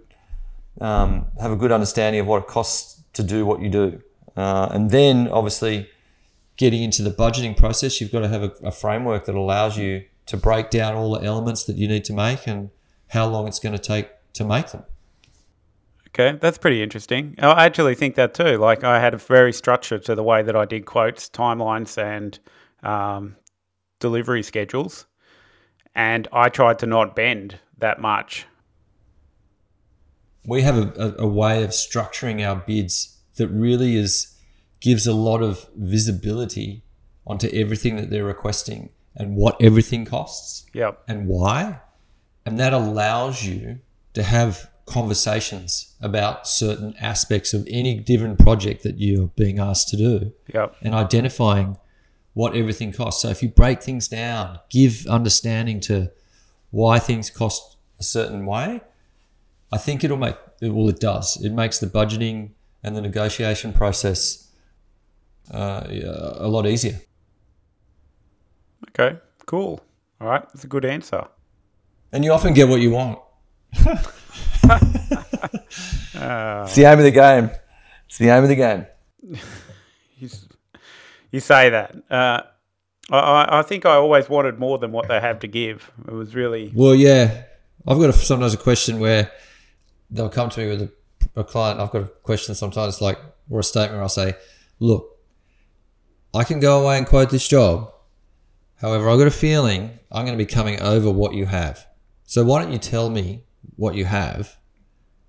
S2: um, have a good understanding of what it costs to do what you do, uh, and then obviously getting into the budgeting process, you've got to have a, a framework that allows you to break down all the elements that you need to make and how long it's going to take to make them.
S1: Okay, that's pretty interesting. I actually think that too. Like I had a very structure to the way that I did quotes, timelines, and um, delivery schedules, and I tried to not bend that much.
S2: We have a, a, way of structuring our bids that really is gives a lot of visibility onto everything that they're requesting and what everything costs.
S1: Yep.
S2: And why. And that allows you to have conversations about certain aspects of any given project that you're being asked to do
S1: Yep.
S2: and identifying what everything costs. So if you break things down, give understanding to why things cost a certain way, I think it'll make well it does. It makes the budgeting and the negotiation process uh, a lot easier.
S1: Okay. Cool. All right. That's a good answer.
S2: And you often get what you want. it's the aim of the game. It's the aim of the game.
S1: You, say that. Uh, I- I, I think I always wanted more than what they have to give. It was really
S2: Well, yeah, I've got a, sometimes a question where they'll come to me with a, a client. I've got a question sometimes like or a statement where I'll say, "Look, I can go away and quote this job. However, I've got a feeling I'm going to be coming over what you have. So why don't you tell me what you have,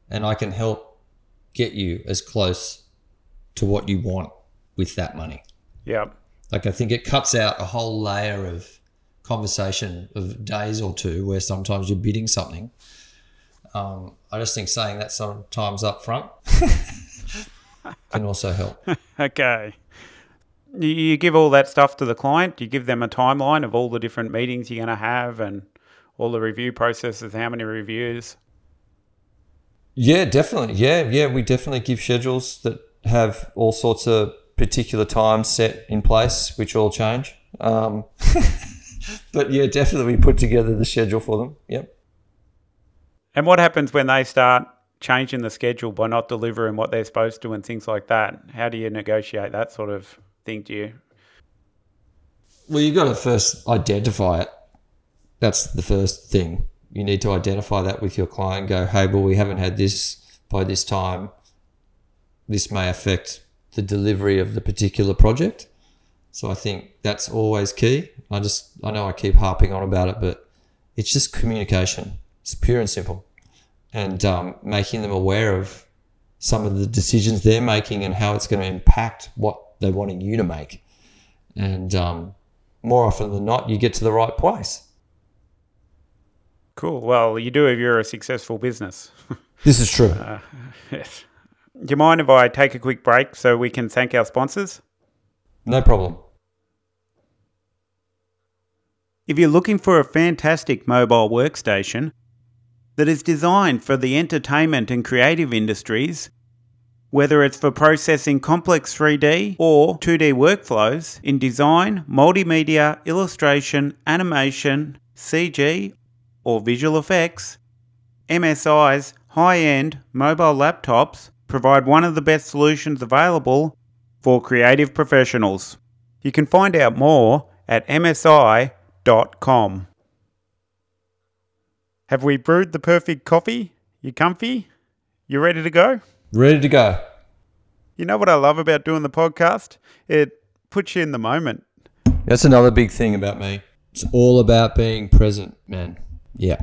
S2: and I can help get you as close to what you want with that money."
S1: yeah.
S2: Like I think it cuts out a whole layer of conversation of days or two where sometimes you're bidding something. Um, I just think saying that sometimes up front can also help.
S1: Okay. You, you give all that stuff to the client. You give them a timeline of all the different meetings you're going to have and all the review processes, how many reviews.
S2: Yeah, definitely. Yeah, yeah, we definitely give schedules that have all sorts of particular times set in place, which all change. Um, but yeah, definitely we put together the schedule for them. Yep.
S1: And what happens when they start changing the schedule by not delivering what they're supposed to and things like that? How do you negotiate that sort of thing? Do you?
S2: Well, you've got to first identify it. That's the first thing. You need to identify that with your client. Go, hey, well, we haven't had this by this time. This may affect the delivery of the particular project. So I think that's always key. I just, I know I keep harping on about it, but it's just communication. It's pure and simple. And um, making them aware of some of the decisions they're making and how it's going to impact what they're wanting you to make. And um, more often than not, you get to the right place.
S1: Cool. Well, you do if you're a successful business.
S2: This is true.
S1: yes. Do you mind if I take a quick break so we can thank our sponsors?
S2: No problem.
S1: If you're looking for a fantastic mobile workstation that is designed for the entertainment and creative industries, whether it's for processing complex 3D or 2D workflows in design, multimedia, illustration, animation, CG, or visual effects, MSI's high end mobile laptops provide one of the best solutions available for creative professionals. You can find out more at msi.com. Have we brewed the perfect coffee? You comfy? You ready to go?
S2: Ready to go.
S1: You know what I love about doing the podcast? It puts you in the moment.
S2: That's another big thing about me. It's all about being present, man. Yeah.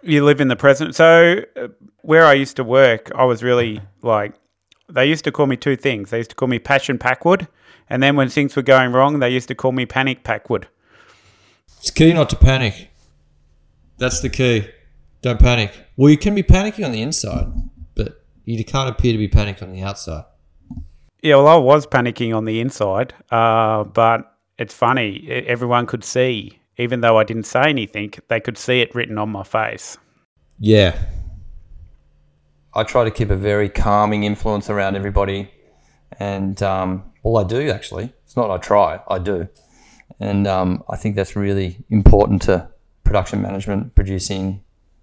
S1: You live in the present. So, uh, where I used to work, I was really like, they used to call me two things. They used to call me Passion Packwood. And then when things were going wrong, they used to call me Panic Packwood.
S2: It's key not to panic. That's the key. Don't panic. Well, you can be panicking on the inside, but you can't appear to be panicking on the outside.
S1: Yeah, well, I was panicking on the inside, uh, but it's funny. Everyone could see, even though I didn't say anything, they could see it written on my face.
S2: Yeah. I try to keep a very calming influence around everybody. And, um, well, I do actually. It's not I try, I do. And um, I think that's really important to production management, producing,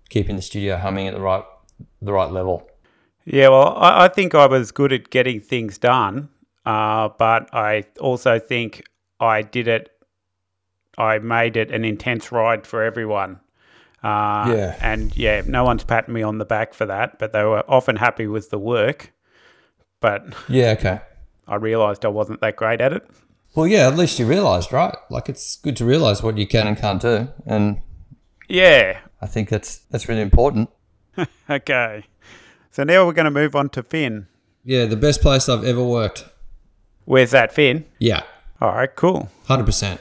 S2: keeping the studio humming at the right, the right level.
S1: Yeah, well, I, I think I was good at getting things done, uh, but I also think I did it. I made it an intense ride for everyone. Uh,
S2: Yeah.
S1: And yeah, no one's patting me on the back for that, but they were often happy with the work. But
S2: Yeah, okay.
S1: I realised I wasn't that great at it.
S2: Well, yeah, at least you realised, right? Like it's good to realise what you can and can't do. And
S1: Yeah.
S2: I think that's that's really important.
S1: Okay. So now we're going to move on to Fin.
S2: Yeah, the best place I've ever worked.
S1: Where's that, Fin?
S2: Yeah,
S1: All right, cool.
S2: 100%.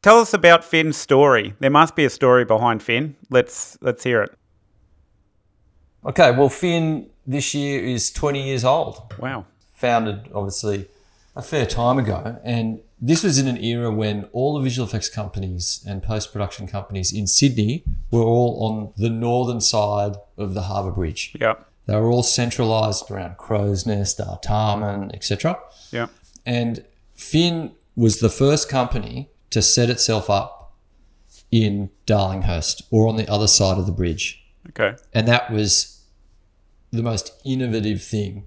S1: Tell us about Fin's story. There must be a story behind Fin. Let's let's hear it.
S2: Okay, well, Fin this year is 20 years old.
S1: Wow.
S2: Founded, obviously, a fair time ago. And this was in an era when all the visual effects companies and post production companies in Sydney were all on the northern side of the Harbour Bridge.
S1: Yep.
S2: They were all centralised around Crow's Nest, Artarmon, etc.
S1: Yep.
S2: And Fin was the first company to set itself up in Darlinghurst or on the other side of the bridge.
S1: Okay.
S2: And that was the most innovative thing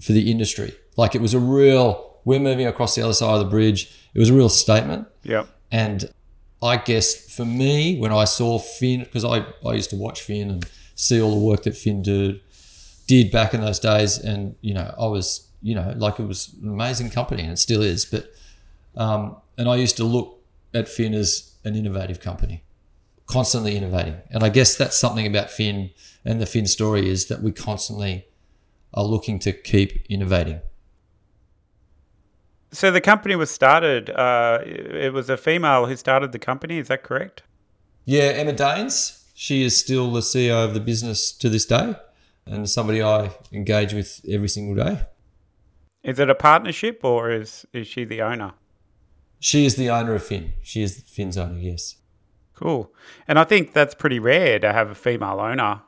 S2: for the industry. Like it was a real, we're moving across the other side of the bridge. It was a real statement.
S1: Yep.
S2: And I guess for me, when I saw Fin, because I, I used to watch Fin and see all the work that Fin did, did back in those days. And, you know, I was, you know, like it was an amazing company and it still is. But, um, and I used to look at Fin as an innovative company, constantly innovating. And I guess that's something about Fin and the Fin story is that we constantly are looking to keep innovating.
S1: So the company was started. Uh, it was a female who started the company. Is that correct?
S2: Yeah, Emma Daines. She is still the CEO of the business to this day, and somebody I engage with every single day.
S1: Is it a partnership or is is she the owner?
S2: She is the owner of Fin. She is Fin's owner. Yes.
S1: Cool. And I think that's pretty rare to have a female owner.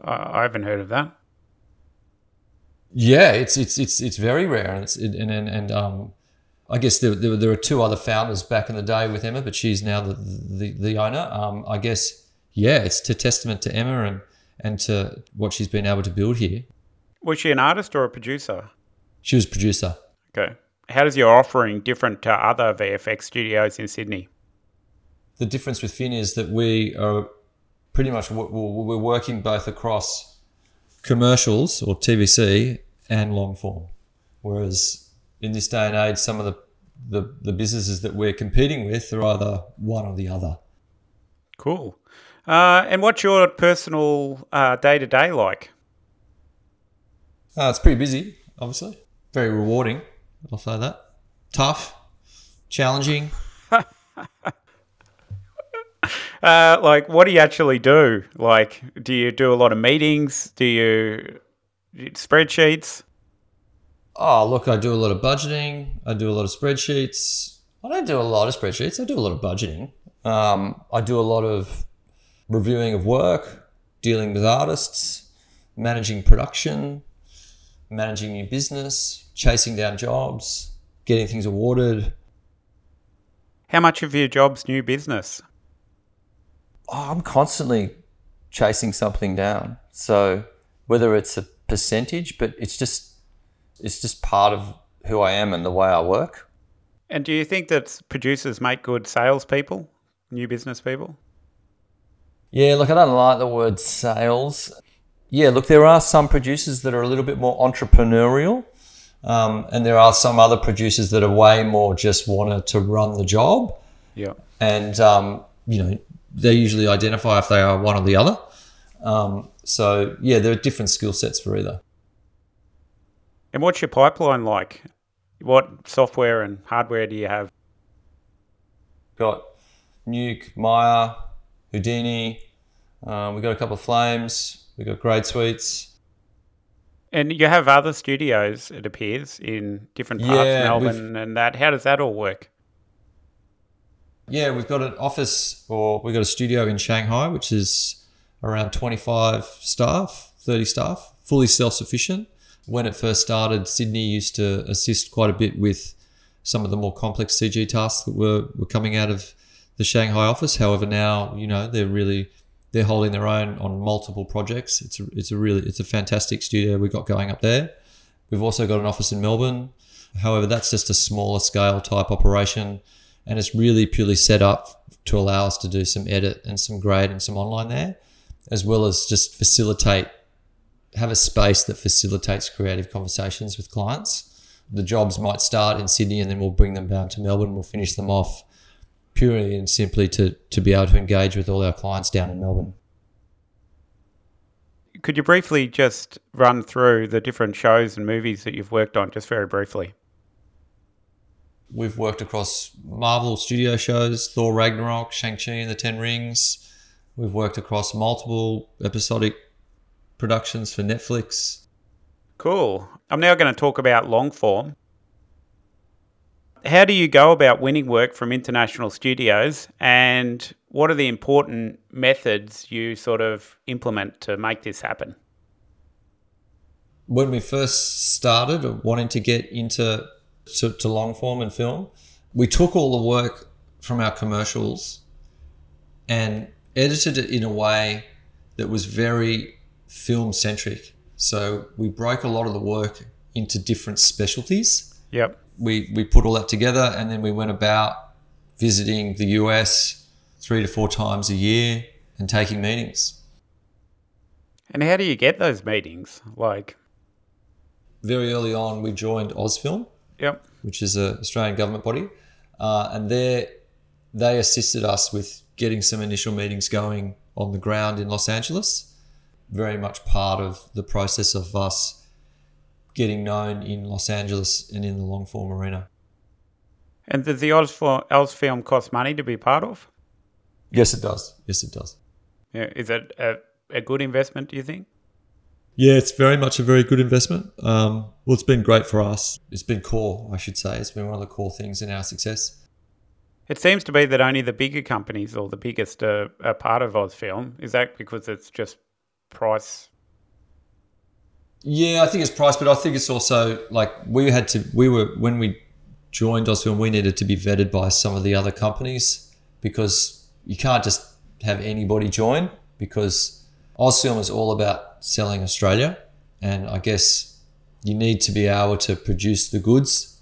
S1: Uh, I haven't heard of that.
S2: Yeah, it's it's it's it's very rare, and it's it, and and, and um, I guess there, there there are two other founders back in the day with Emma, but she's now the the, the owner. Um, I guess yeah, it's to testament to Emma and and to what she's been able to build here.
S1: Was she an artist or a producer?
S2: She was producer.
S1: Okay. How does your offering different to other VFX studios in Sydney?
S2: the difference with Fin is that we are pretty much we're working both across commercials or TVC and long form, whereas in this day and age, some of the the, the businesses that we're competing with are either one or the other.
S1: Cool. Uh, and what's your personal day to day like?
S2: Uh, it's pretty busy, obviously. Very rewarding. I'll say that. Tough, challenging.
S1: Uh, like, what do you actually do? Like, do you do a lot of meetings? Do you spreadsheets?
S2: Oh, look, I do a lot of budgeting. I do a lot of spreadsheets. I don't do a lot of spreadsheets. I do a lot of budgeting. Um, I do a lot of reviewing of work, dealing with artists, managing production, managing new business, chasing down jobs, getting things awarded.
S1: How much of your job's new business?
S2: Oh, I'm constantly chasing something down. So whether it's a percentage, but it's just it's just part of who I am and the way I work.
S1: And do you think that producers make good salespeople, new business people?
S2: Yeah, look, I don't like the word sales. Yeah, look, there are some producers that are a little bit more entrepreneurial, um, and there are some other producers that are way more just wanted to run the job.
S1: Yeah.
S2: And, um, you know, they usually identify if they are one or the other. Um, so, yeah, there are different skill sets for either.
S1: And what's your pipeline like? What software and hardware do you have?
S2: Got Nuke, Maya, Houdini. Um, we've got a couple of Flames. We've got Grade Suites.
S1: And you have other studios, it appears, in different parts
S2: Yeah,
S1: of Melbourne and that. How does that all work?
S2: Yeah, we've got an office or we've got a studio in Shanghai, which is around 25 staff, 30 staff, fully self sufficient. When it first started, Sydney used to assist quite a bit with some of the more complex CG tasks that were, were coming out of the Shanghai office. However, now, you know, they're really they're holding their own on multiple projects. It's a, it's a really it's a fantastic studio we've got going up there. We've also got an office in Melbourne. However, that's just a smaller scale type operation and it's really purely set up to allow us to do some edit and some grade and some online there, as well as just facilitate, have a space that facilitates creative conversations with clients. The jobs might start in Sydney and then we'll bring them down to Melbourne. We'll finish them off purely and simply to, to be able to engage with all our clients down in Melbourne.
S1: Could you briefly just run through the different shows and movies that you've worked on, just very briefly?
S2: We've worked across Marvel studio shows, Thor Ragnarok, Shang-Chi and the Ten Rings. We've worked across multiple episodic productions for Netflix.
S1: Cool. I'm now going to talk about long form. How do you go about winning work from international studios, and what are the important methods you sort of implement to make this happen?
S2: when we first started wanting to get into to, to long form and film, we took all the work from our commercials and edited it in a way that was very film centric. So we broke a lot of the work into different specialties.
S1: Yep.
S2: We we put all that together and then we went about visiting the US three to four times a year and taking meetings.
S1: And how do you get those meetings? Like,
S2: Very early on, we joined Ausfilm,
S1: yep.
S2: which is an Australian government body, uh, and they they assisted us with getting some initial meetings going on the ground in Los Angeles. Very much part of the process of us getting known in Los Angeles and in the long form arena.
S1: And does the Oz, Ausfilm cost money to be part of?
S2: Yes, it does. Yes, it does.
S1: Yeah, is it a, a good investment, do you think?
S2: Yeah, it's very much a very good investment. Um, well, it's been great for us. It's been core, I should say. It's been one of the core things in our success.
S1: It seems to be that only the bigger companies or the biggest are, are part of Ausfilm. Is that because it's just price?
S2: Yeah, I think it's price, but I think it's also like we had to. We were when we joined Ausfilm, we needed to be vetted by some of the other companies because you can't just have anybody join because Ausfilm is all about selling Australia, and I guess you need to be able to produce the goods.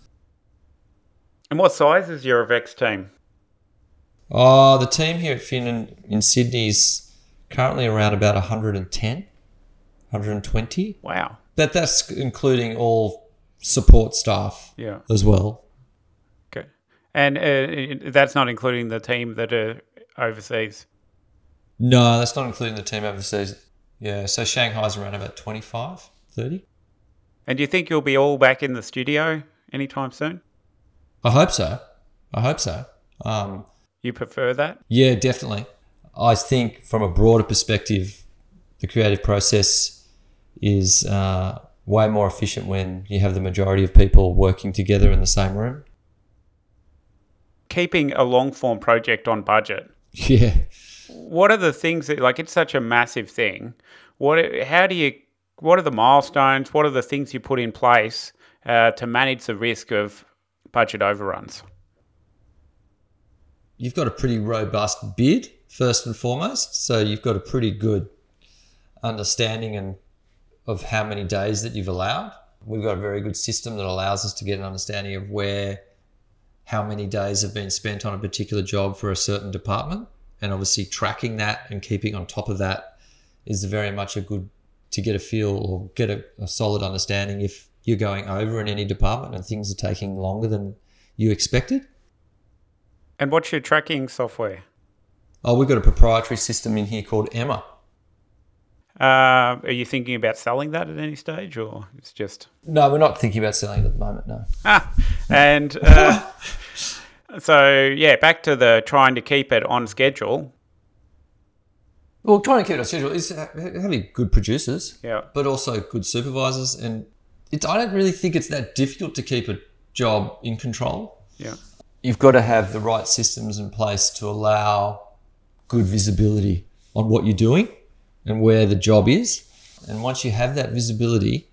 S1: And what size is your Vex team?
S2: Oh, the team here at Fin in, in Sydney is currently around about 110, 120.
S1: Wow.
S2: That that's including all support staff
S1: Yeah.
S2: as well.
S1: Okay. And uh, that's not including the team that are overseas.
S2: No, that's not including the team overseas. Yeah, so Shanghai's around about 25, 30.
S1: And do you think you'll be all back in the studio anytime soon?
S2: I hope so. I hope so. Um,
S1: You prefer that?
S2: yeah, definitely. I think from a broader perspective, the creative process is uh, way more efficient when you have the majority of people working together in the same room.
S1: Keeping a long form project on budget.
S2: Yeah.
S1: What are the things that like it's such a massive thing? What how do you what are the milestones? What are the things you put in place uh, to manage the risk of budget overruns?
S2: You've got a pretty robust bid, first and foremost. So you've got a pretty good understanding and of how many days that you've allowed. We've got a very good system that allows us to get an understanding of where how many days have been spent on a particular job for a certain department. And obviously, tracking that and keeping on top of that is very much a good to get a feel or get a, a solid understanding if you're going over in any department and things are taking longer than you expected.
S1: And what's your tracking software?
S2: Oh, we've got a proprietary system in here called Emma.
S1: Uh, are you thinking about selling that at any stage, or it's just?
S2: No, we're not thinking about selling it at the moment. No.
S1: Ah, and uh, so yeah, back to the trying to keep it on schedule.
S2: Well, trying to keep it on schedule is having good producers,
S1: Yeah.
S2: but also good supervisors, and it's. I don't really think it's that difficult to keep a job in control.
S1: Yeah.
S2: You've got to have the right systems in place to allow good visibility on what you're doing and where the job is. And once you have that visibility,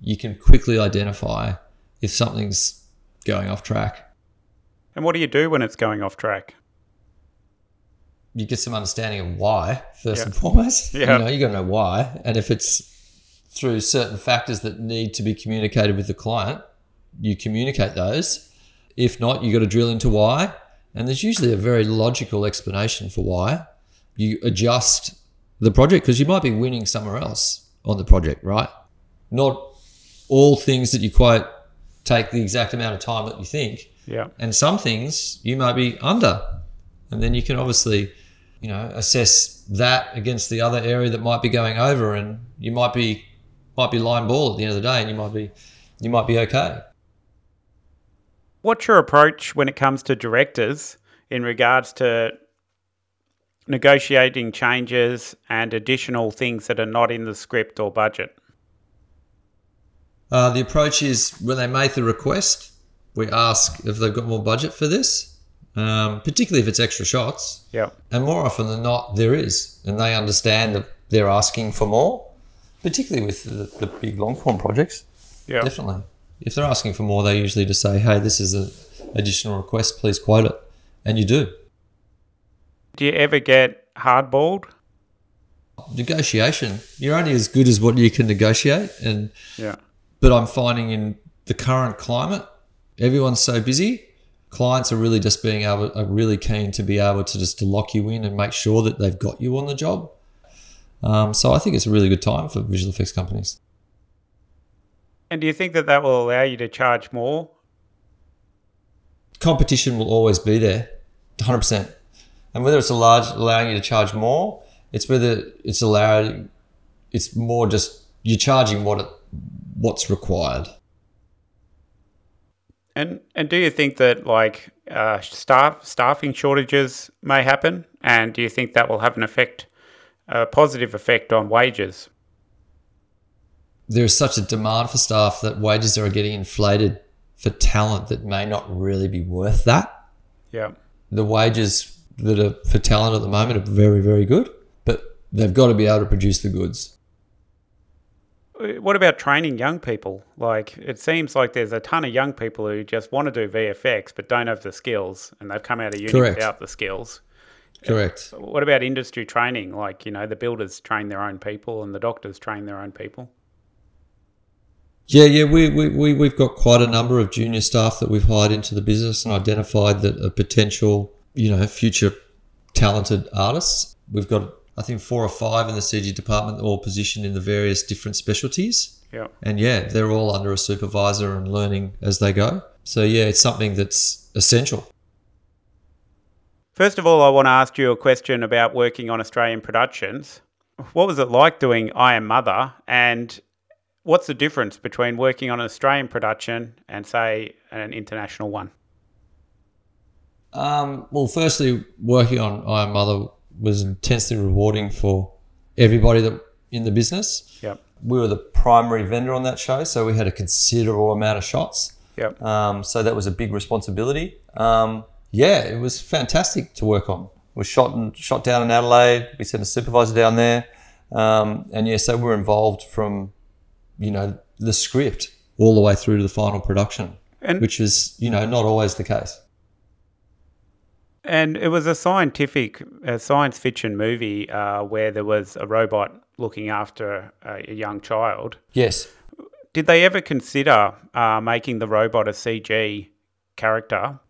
S2: you can quickly identify if something's going off track.
S1: And what do you do when it's going off track?
S2: You get some understanding of why, first
S1: Yeah.
S2: and foremost.
S1: Yeah.
S2: You know, you got to know why. And if it's through certain factors that need to be communicated with the client, you communicate those. If not, you got to drill into why. And there's usually a very logical explanation for why. You adjust the project because you might be winning somewhere else on the project, right? Not all things that you quote take the exact amount of time that you think.
S1: Yeah.
S2: And some things you might be under. And then you can obviously, you know, assess that against the other area that might be going over and you might be might be line ball at the end of the day and you might be you might be okay.
S1: What's your approach when it comes to directors in regards to negotiating changes and additional things that are not in the script or budget?
S2: Uh, the approach is when they make the request, we ask if they've got more budget for this, um, particularly if it's extra shots.
S1: Yeah.
S2: And more often than not, there is, and they understand that they're asking for more, particularly with the, the big long form projects.
S1: Yeah.
S2: Definitely. If they're asking for more, they usually just say, "Hey, this is an additional request. Please quote it," and you do.
S1: Do you ever get hardballed?
S2: Negotiation. You're only as good as what you can negotiate, and
S1: Yeah.
S2: but I'm finding in the current climate, everyone's so busy. Clients are really just being able, are really keen to be able to just to lock you in and make sure that they've got you on the job. Um, so I think it's a really good time for visual effects companies.
S1: And do you think that that will allow you to charge more?
S2: competition will always be there, 100%. And whether it's a large allowing you to charge more, it's whether it's allowed, it's more just you're charging what it, what's required.
S1: And and do you think that like uh, staff staffing shortages may happen? And do you think that will have an effect, a positive effect on wages?
S2: There's such a demand for staff that wages are getting inflated for talent that may not really be worth that.
S1: Yeah.
S2: The wages that are for talent at the moment are very, very good, but they've got to be able to produce the goods.
S1: Uh, what about training young people? Like it seems like there's a ton of young people who just want to do VFX but don't have the skills, and they've come out of uni
S2: Correct.
S1: without the skills.
S2: Correct.
S1: What about industry training? Like you know, the builders train their own people, and the doctors train their own people.
S2: Yeah, yeah, we, we, we, we've got quite a number of junior staff that we've hired into the business and identified that are potential, you know, future talented artists. We've got, I think, four or five in the CG department, all positioned in the various different specialties.
S1: Yeah.
S2: And yeah, they're all under a supervisor and learning as they go. So yeah, it's something that's essential.
S1: First of all, I want to ask you a question about working on Australian productions. What was it like doing I Am Mother, and what's the difference between working on an Australian production and, say, an international one?
S2: Um, well, firstly, working on I Mother was intensely rewarding for everybody that in the business.
S1: Yep.
S2: We were the primary vendor on that show, so we had a considerable amount of shots.
S1: Yep.
S2: Um, so that was a big responsibility. Um, yeah, it was fantastic to work on. We shot and shot down in Adelaide. We sent a supervisor down there, um, and yeah, so we're involved from, you know, the script all the way through to the final production,
S1: And
S2: which is you know not always the case.
S1: and it was a scientific, a science fiction movie uh, where there was a robot looking after a, a young child.
S2: Yes.
S1: Did they ever consider uh, making the robot a CG character?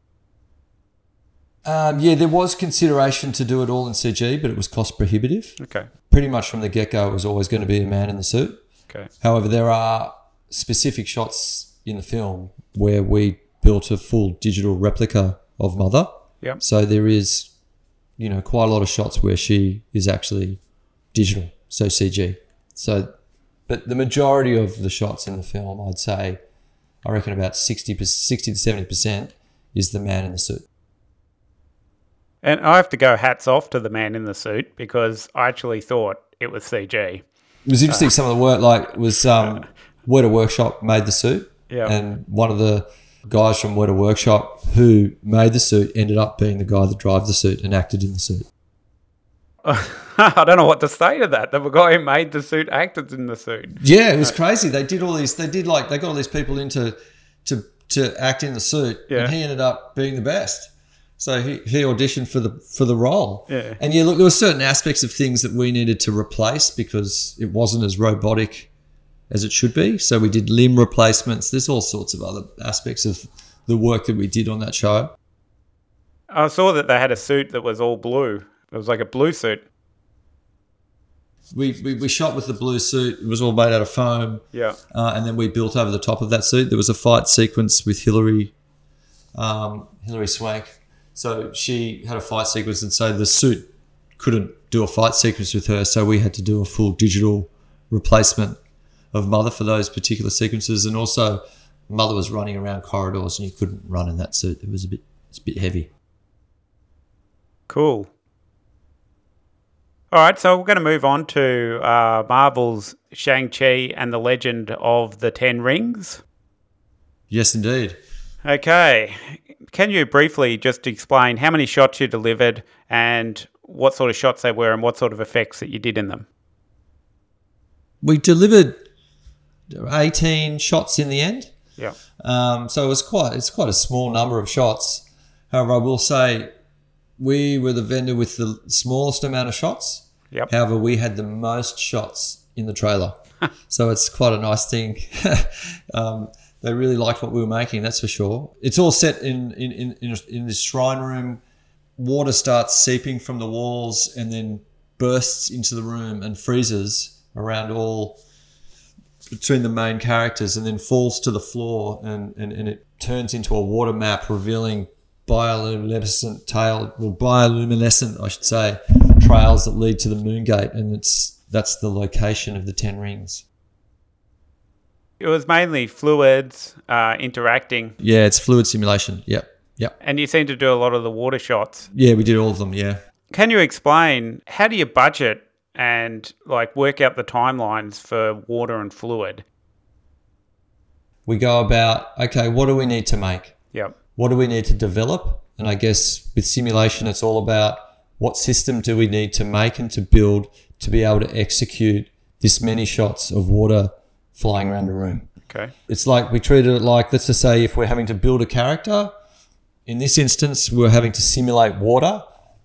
S2: Um, yeah, there was consideration to do it all in CG, but it was cost prohibitive.
S1: Okay.
S2: Pretty much from the get go, it was always going to be a man in the suit.
S1: Okay.
S2: However, there are specific shots in the film where we built a full digital replica of Mother.
S1: Yep.
S2: So there is, you know, quite a lot of shots where she is actually digital, so CG. So, but the majority of the shots in the film, I'd say, I reckon about 60, 60 to 70% is the man in the suit.
S1: And I have to go hats off to the man in the suit because I actually thought it was CG.
S2: It was interesting. Some of the work, like, was um, Weta Workshop made the suit,
S1: Yeah.
S2: and one of the guys from Weta Workshop who made the suit ended up being the guy that drove the suit and acted in the suit.
S1: I don't know what to say to that. The guy who made the suit acted in the suit.
S2: Yeah, it was crazy. They did all these. They did like they got all these people into to to act in the suit,
S1: Yeah.
S2: and he ended up being the best. So he, he auditioned for the for the role.
S1: Yeah.
S2: And yeah, look, there were certain aspects of things that we needed to replace because it wasn't as robotic as it should be. So we did limb replacements. There's all sorts of other aspects of the work that we did on that show.
S1: I saw that they had a suit that was all blue. It was like a blue suit.
S2: We, we, we shot with the blue suit. It was all made out of foam.
S1: Yeah.
S2: uh, and then we built over the top of that suit. There was a fight sequence with Hilary, um, Hilary Swank. So she had a fight sequence, and so the suit couldn't do a fight sequence with her. So we had to do a full digital replacement of Mother for those particular sequences, and also Mother was running around corridors, and you couldn't run in that suit. It was a bit, it's a bit heavy.
S1: Cool. All right, so we're going to move on to uh, Marvel's Shang-Chi and the Legend of the Ten Rings.
S2: Yes, indeed.
S1: Okay. Can you briefly just explain how many shots you delivered and what sort of shots they were and what sort of effects that you did in them?
S2: We delivered 18 shots in the end.
S1: Yeah.
S2: Um, so it was quite it's quite a small number of shots. However, I will say we were the vendor with the smallest amount of shots.
S1: Yep.
S2: However, we had the most shots in the trailer. so it's quite a nice thing. um, they really liked what we were making, that's for sure. It's all set in in, in, in, this shrine room. Water starts seeping from the walls and then bursts into the room and freezes around all between the main characters and then falls to the floor and, and, and it turns into a water map revealing bioluminescent tail well bioluminescent I should say trails that lead to the moon gate and it's that's the location of the ten rings.
S1: It was mainly fluids uh, interacting,
S2: Yeah, it's fluid simulation. Yep. Yep.
S1: and you seem to do a lot of the water shots.
S2: Yeah, we did all of them, yeah.
S1: Can you explain how do you budget and like work out the timelines for water and fluid?
S2: We go about okay, what do we need to make?
S1: Yep.
S2: what do we need to develop? And I guess with simulation, it's all about what system do we need to make and to build to be able to execute this many shots of water flying around a room.
S1: Okay.
S2: It's like we treated it like, let's just say, if we're having to build a character, in this instance, we're having to simulate water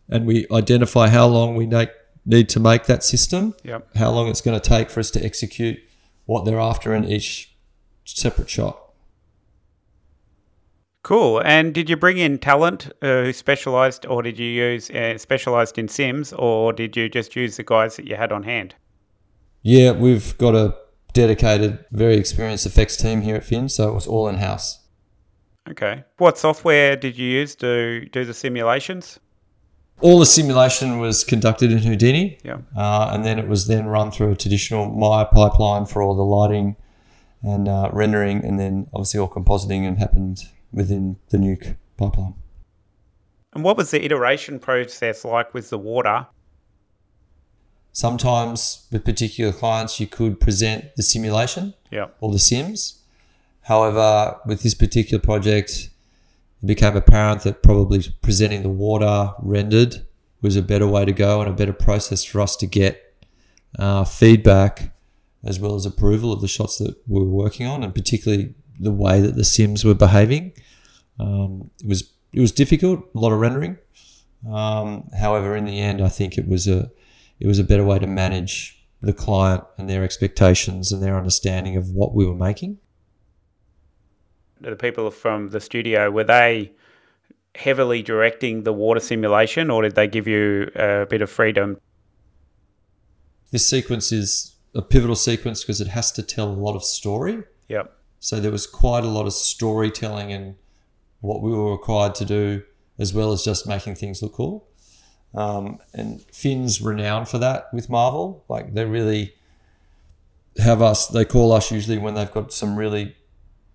S2: and we identify how long we na- need to make that system,
S1: Yep.
S2: how long it's going to take for us to execute what they're after in each separate shot.
S1: Cool. And did you bring in talent uh, who specialized, or did you use uh, specialized in Sims, or did you just use the guys that you had on hand?
S2: Yeah, we've got a dedicated, very experienced effects team here at Fin, so it was all in house.
S1: Okay. What software did you use to do the simulations?
S2: All the simulation was conducted in Houdini,
S1: Yeah.
S2: uh, and then it was then run through a traditional Maya pipeline for all the lighting and uh, rendering, and then obviously all compositing and happened within the Nuke pipeline.
S1: And what was the iteration process like with the water?
S2: Sometimes with particular clients, you could present the simulation
S1: Yeah.
S2: or the sims. However, with this particular project, it became apparent that probably presenting the water rendered was a better way to go and a better process for us to get uh, feedback as well as approval of the shots that we were working on, and particularly the way that the sims were behaving. Um, it was it was difficult, a lot of rendering. Um, however, in the end, I think it was a it was a better way to manage the client and their expectations and their understanding of what we were making.
S1: The people from the studio were they heavily directing the water simulation, or did they give you a bit of freedom?
S2: This sequence is a pivotal sequence because it has to tell a lot of story.
S1: Yep.
S2: So there was quite a lot of storytelling in what we were required to do, as well as just making things look cool. Um, and Fin's renowned for that with Marvel. Like they really have us. They call us usually when they've got some really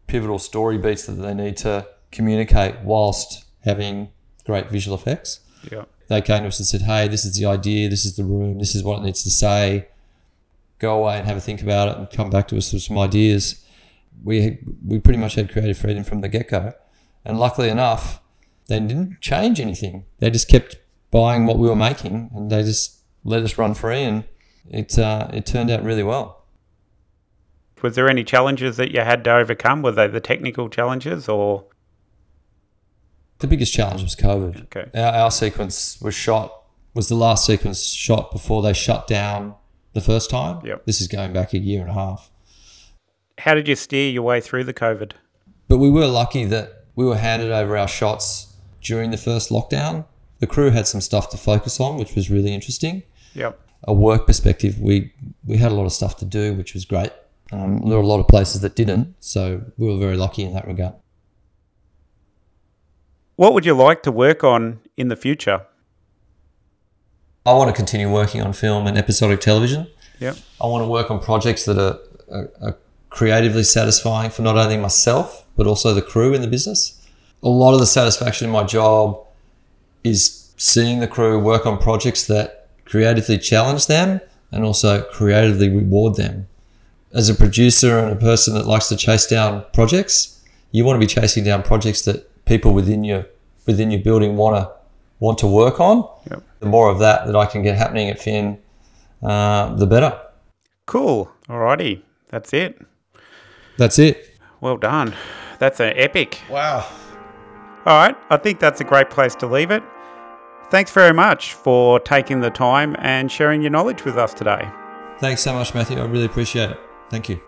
S2: pivotal story beats that they need to communicate whilst having great visual effects.
S1: Yeah.
S2: They came to us and said, "Hey, this is the idea. This is the room. This is what it needs to say. Go away and have a think about it, and come back to us with some ideas." We we pretty much had creative freedom from the get go, and luckily enough, they didn't change anything. They just kept buying what we were making, and they just let us run free, and it uh, it turned out really well.
S1: Was there any challenges that you had to overcome? Were they the technical challenges or?
S2: The biggest challenge was COVID.
S1: Okay.
S2: Our, our sequence was shot was the last sequence shot before they shut down the first time.
S1: Yep.
S2: This is going back a year and a half.
S1: How did you steer your way through the COVID?
S2: But we were lucky that we were handed over our shots during the first lockdown. The crew had some stuff to focus on, which was really interesting.
S1: Yep.
S2: A work perspective, we we had a lot of stuff to do, which was great. Um, there were a lot of places that didn't, so we were very lucky in that regard.
S1: What would you like to work on in the future?
S2: I want to continue working on film and episodic television.
S1: Yep.
S2: I want to work on projects that are, are, are creatively satisfying for not only myself but also the crew in the business. A lot of the satisfaction in my job is seeing the crew work on projects that creatively challenge them and also creatively reward them. As a producer and a person that likes to chase down projects, you want to be chasing down projects that people within your within your building want to want to work on.
S1: Yep.
S2: The more of that that I can get happening at Fin, uh, the better.
S1: Cool. Alrighty. That's it.
S2: That's it.
S1: Well done. That's an epic.
S2: Wow.
S1: All right. I think that's a great place to leave it. Thanks very much for taking the time and sharing your knowledge with us today.
S2: Thanks so much, Matthew. I really appreciate it. Thank you.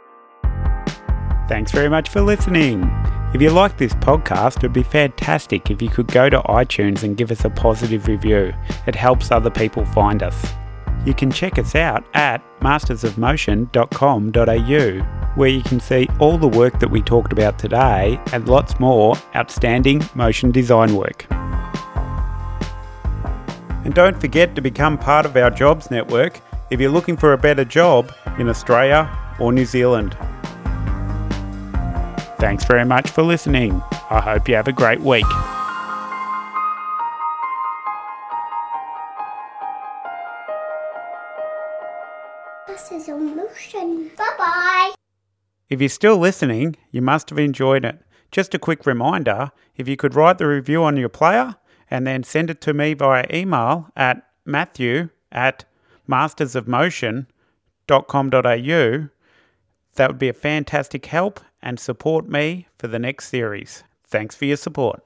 S1: Thanks very much for listening. If you like this podcast, it would be fantastic if you could go to iTunes and give us a positive review. It helps other people find us. You can check us out at mastersofmotion.com.au, where you can see all the work that we talked about today and lots more outstanding motion design work. And don't forget to become part of our jobs network if you're looking for a better job in Australia or New Zealand. Thanks very much for listening. I hope you have a great week.
S3: Masters of Motion. Bye bye.
S1: If you're still listening, you must have enjoyed it. Just a quick reminder if you could write the review on your player and then send it to me via email at matthew at mastersofmotion.com.au, that would be a fantastic help and support me for the next series. Thanks for your support.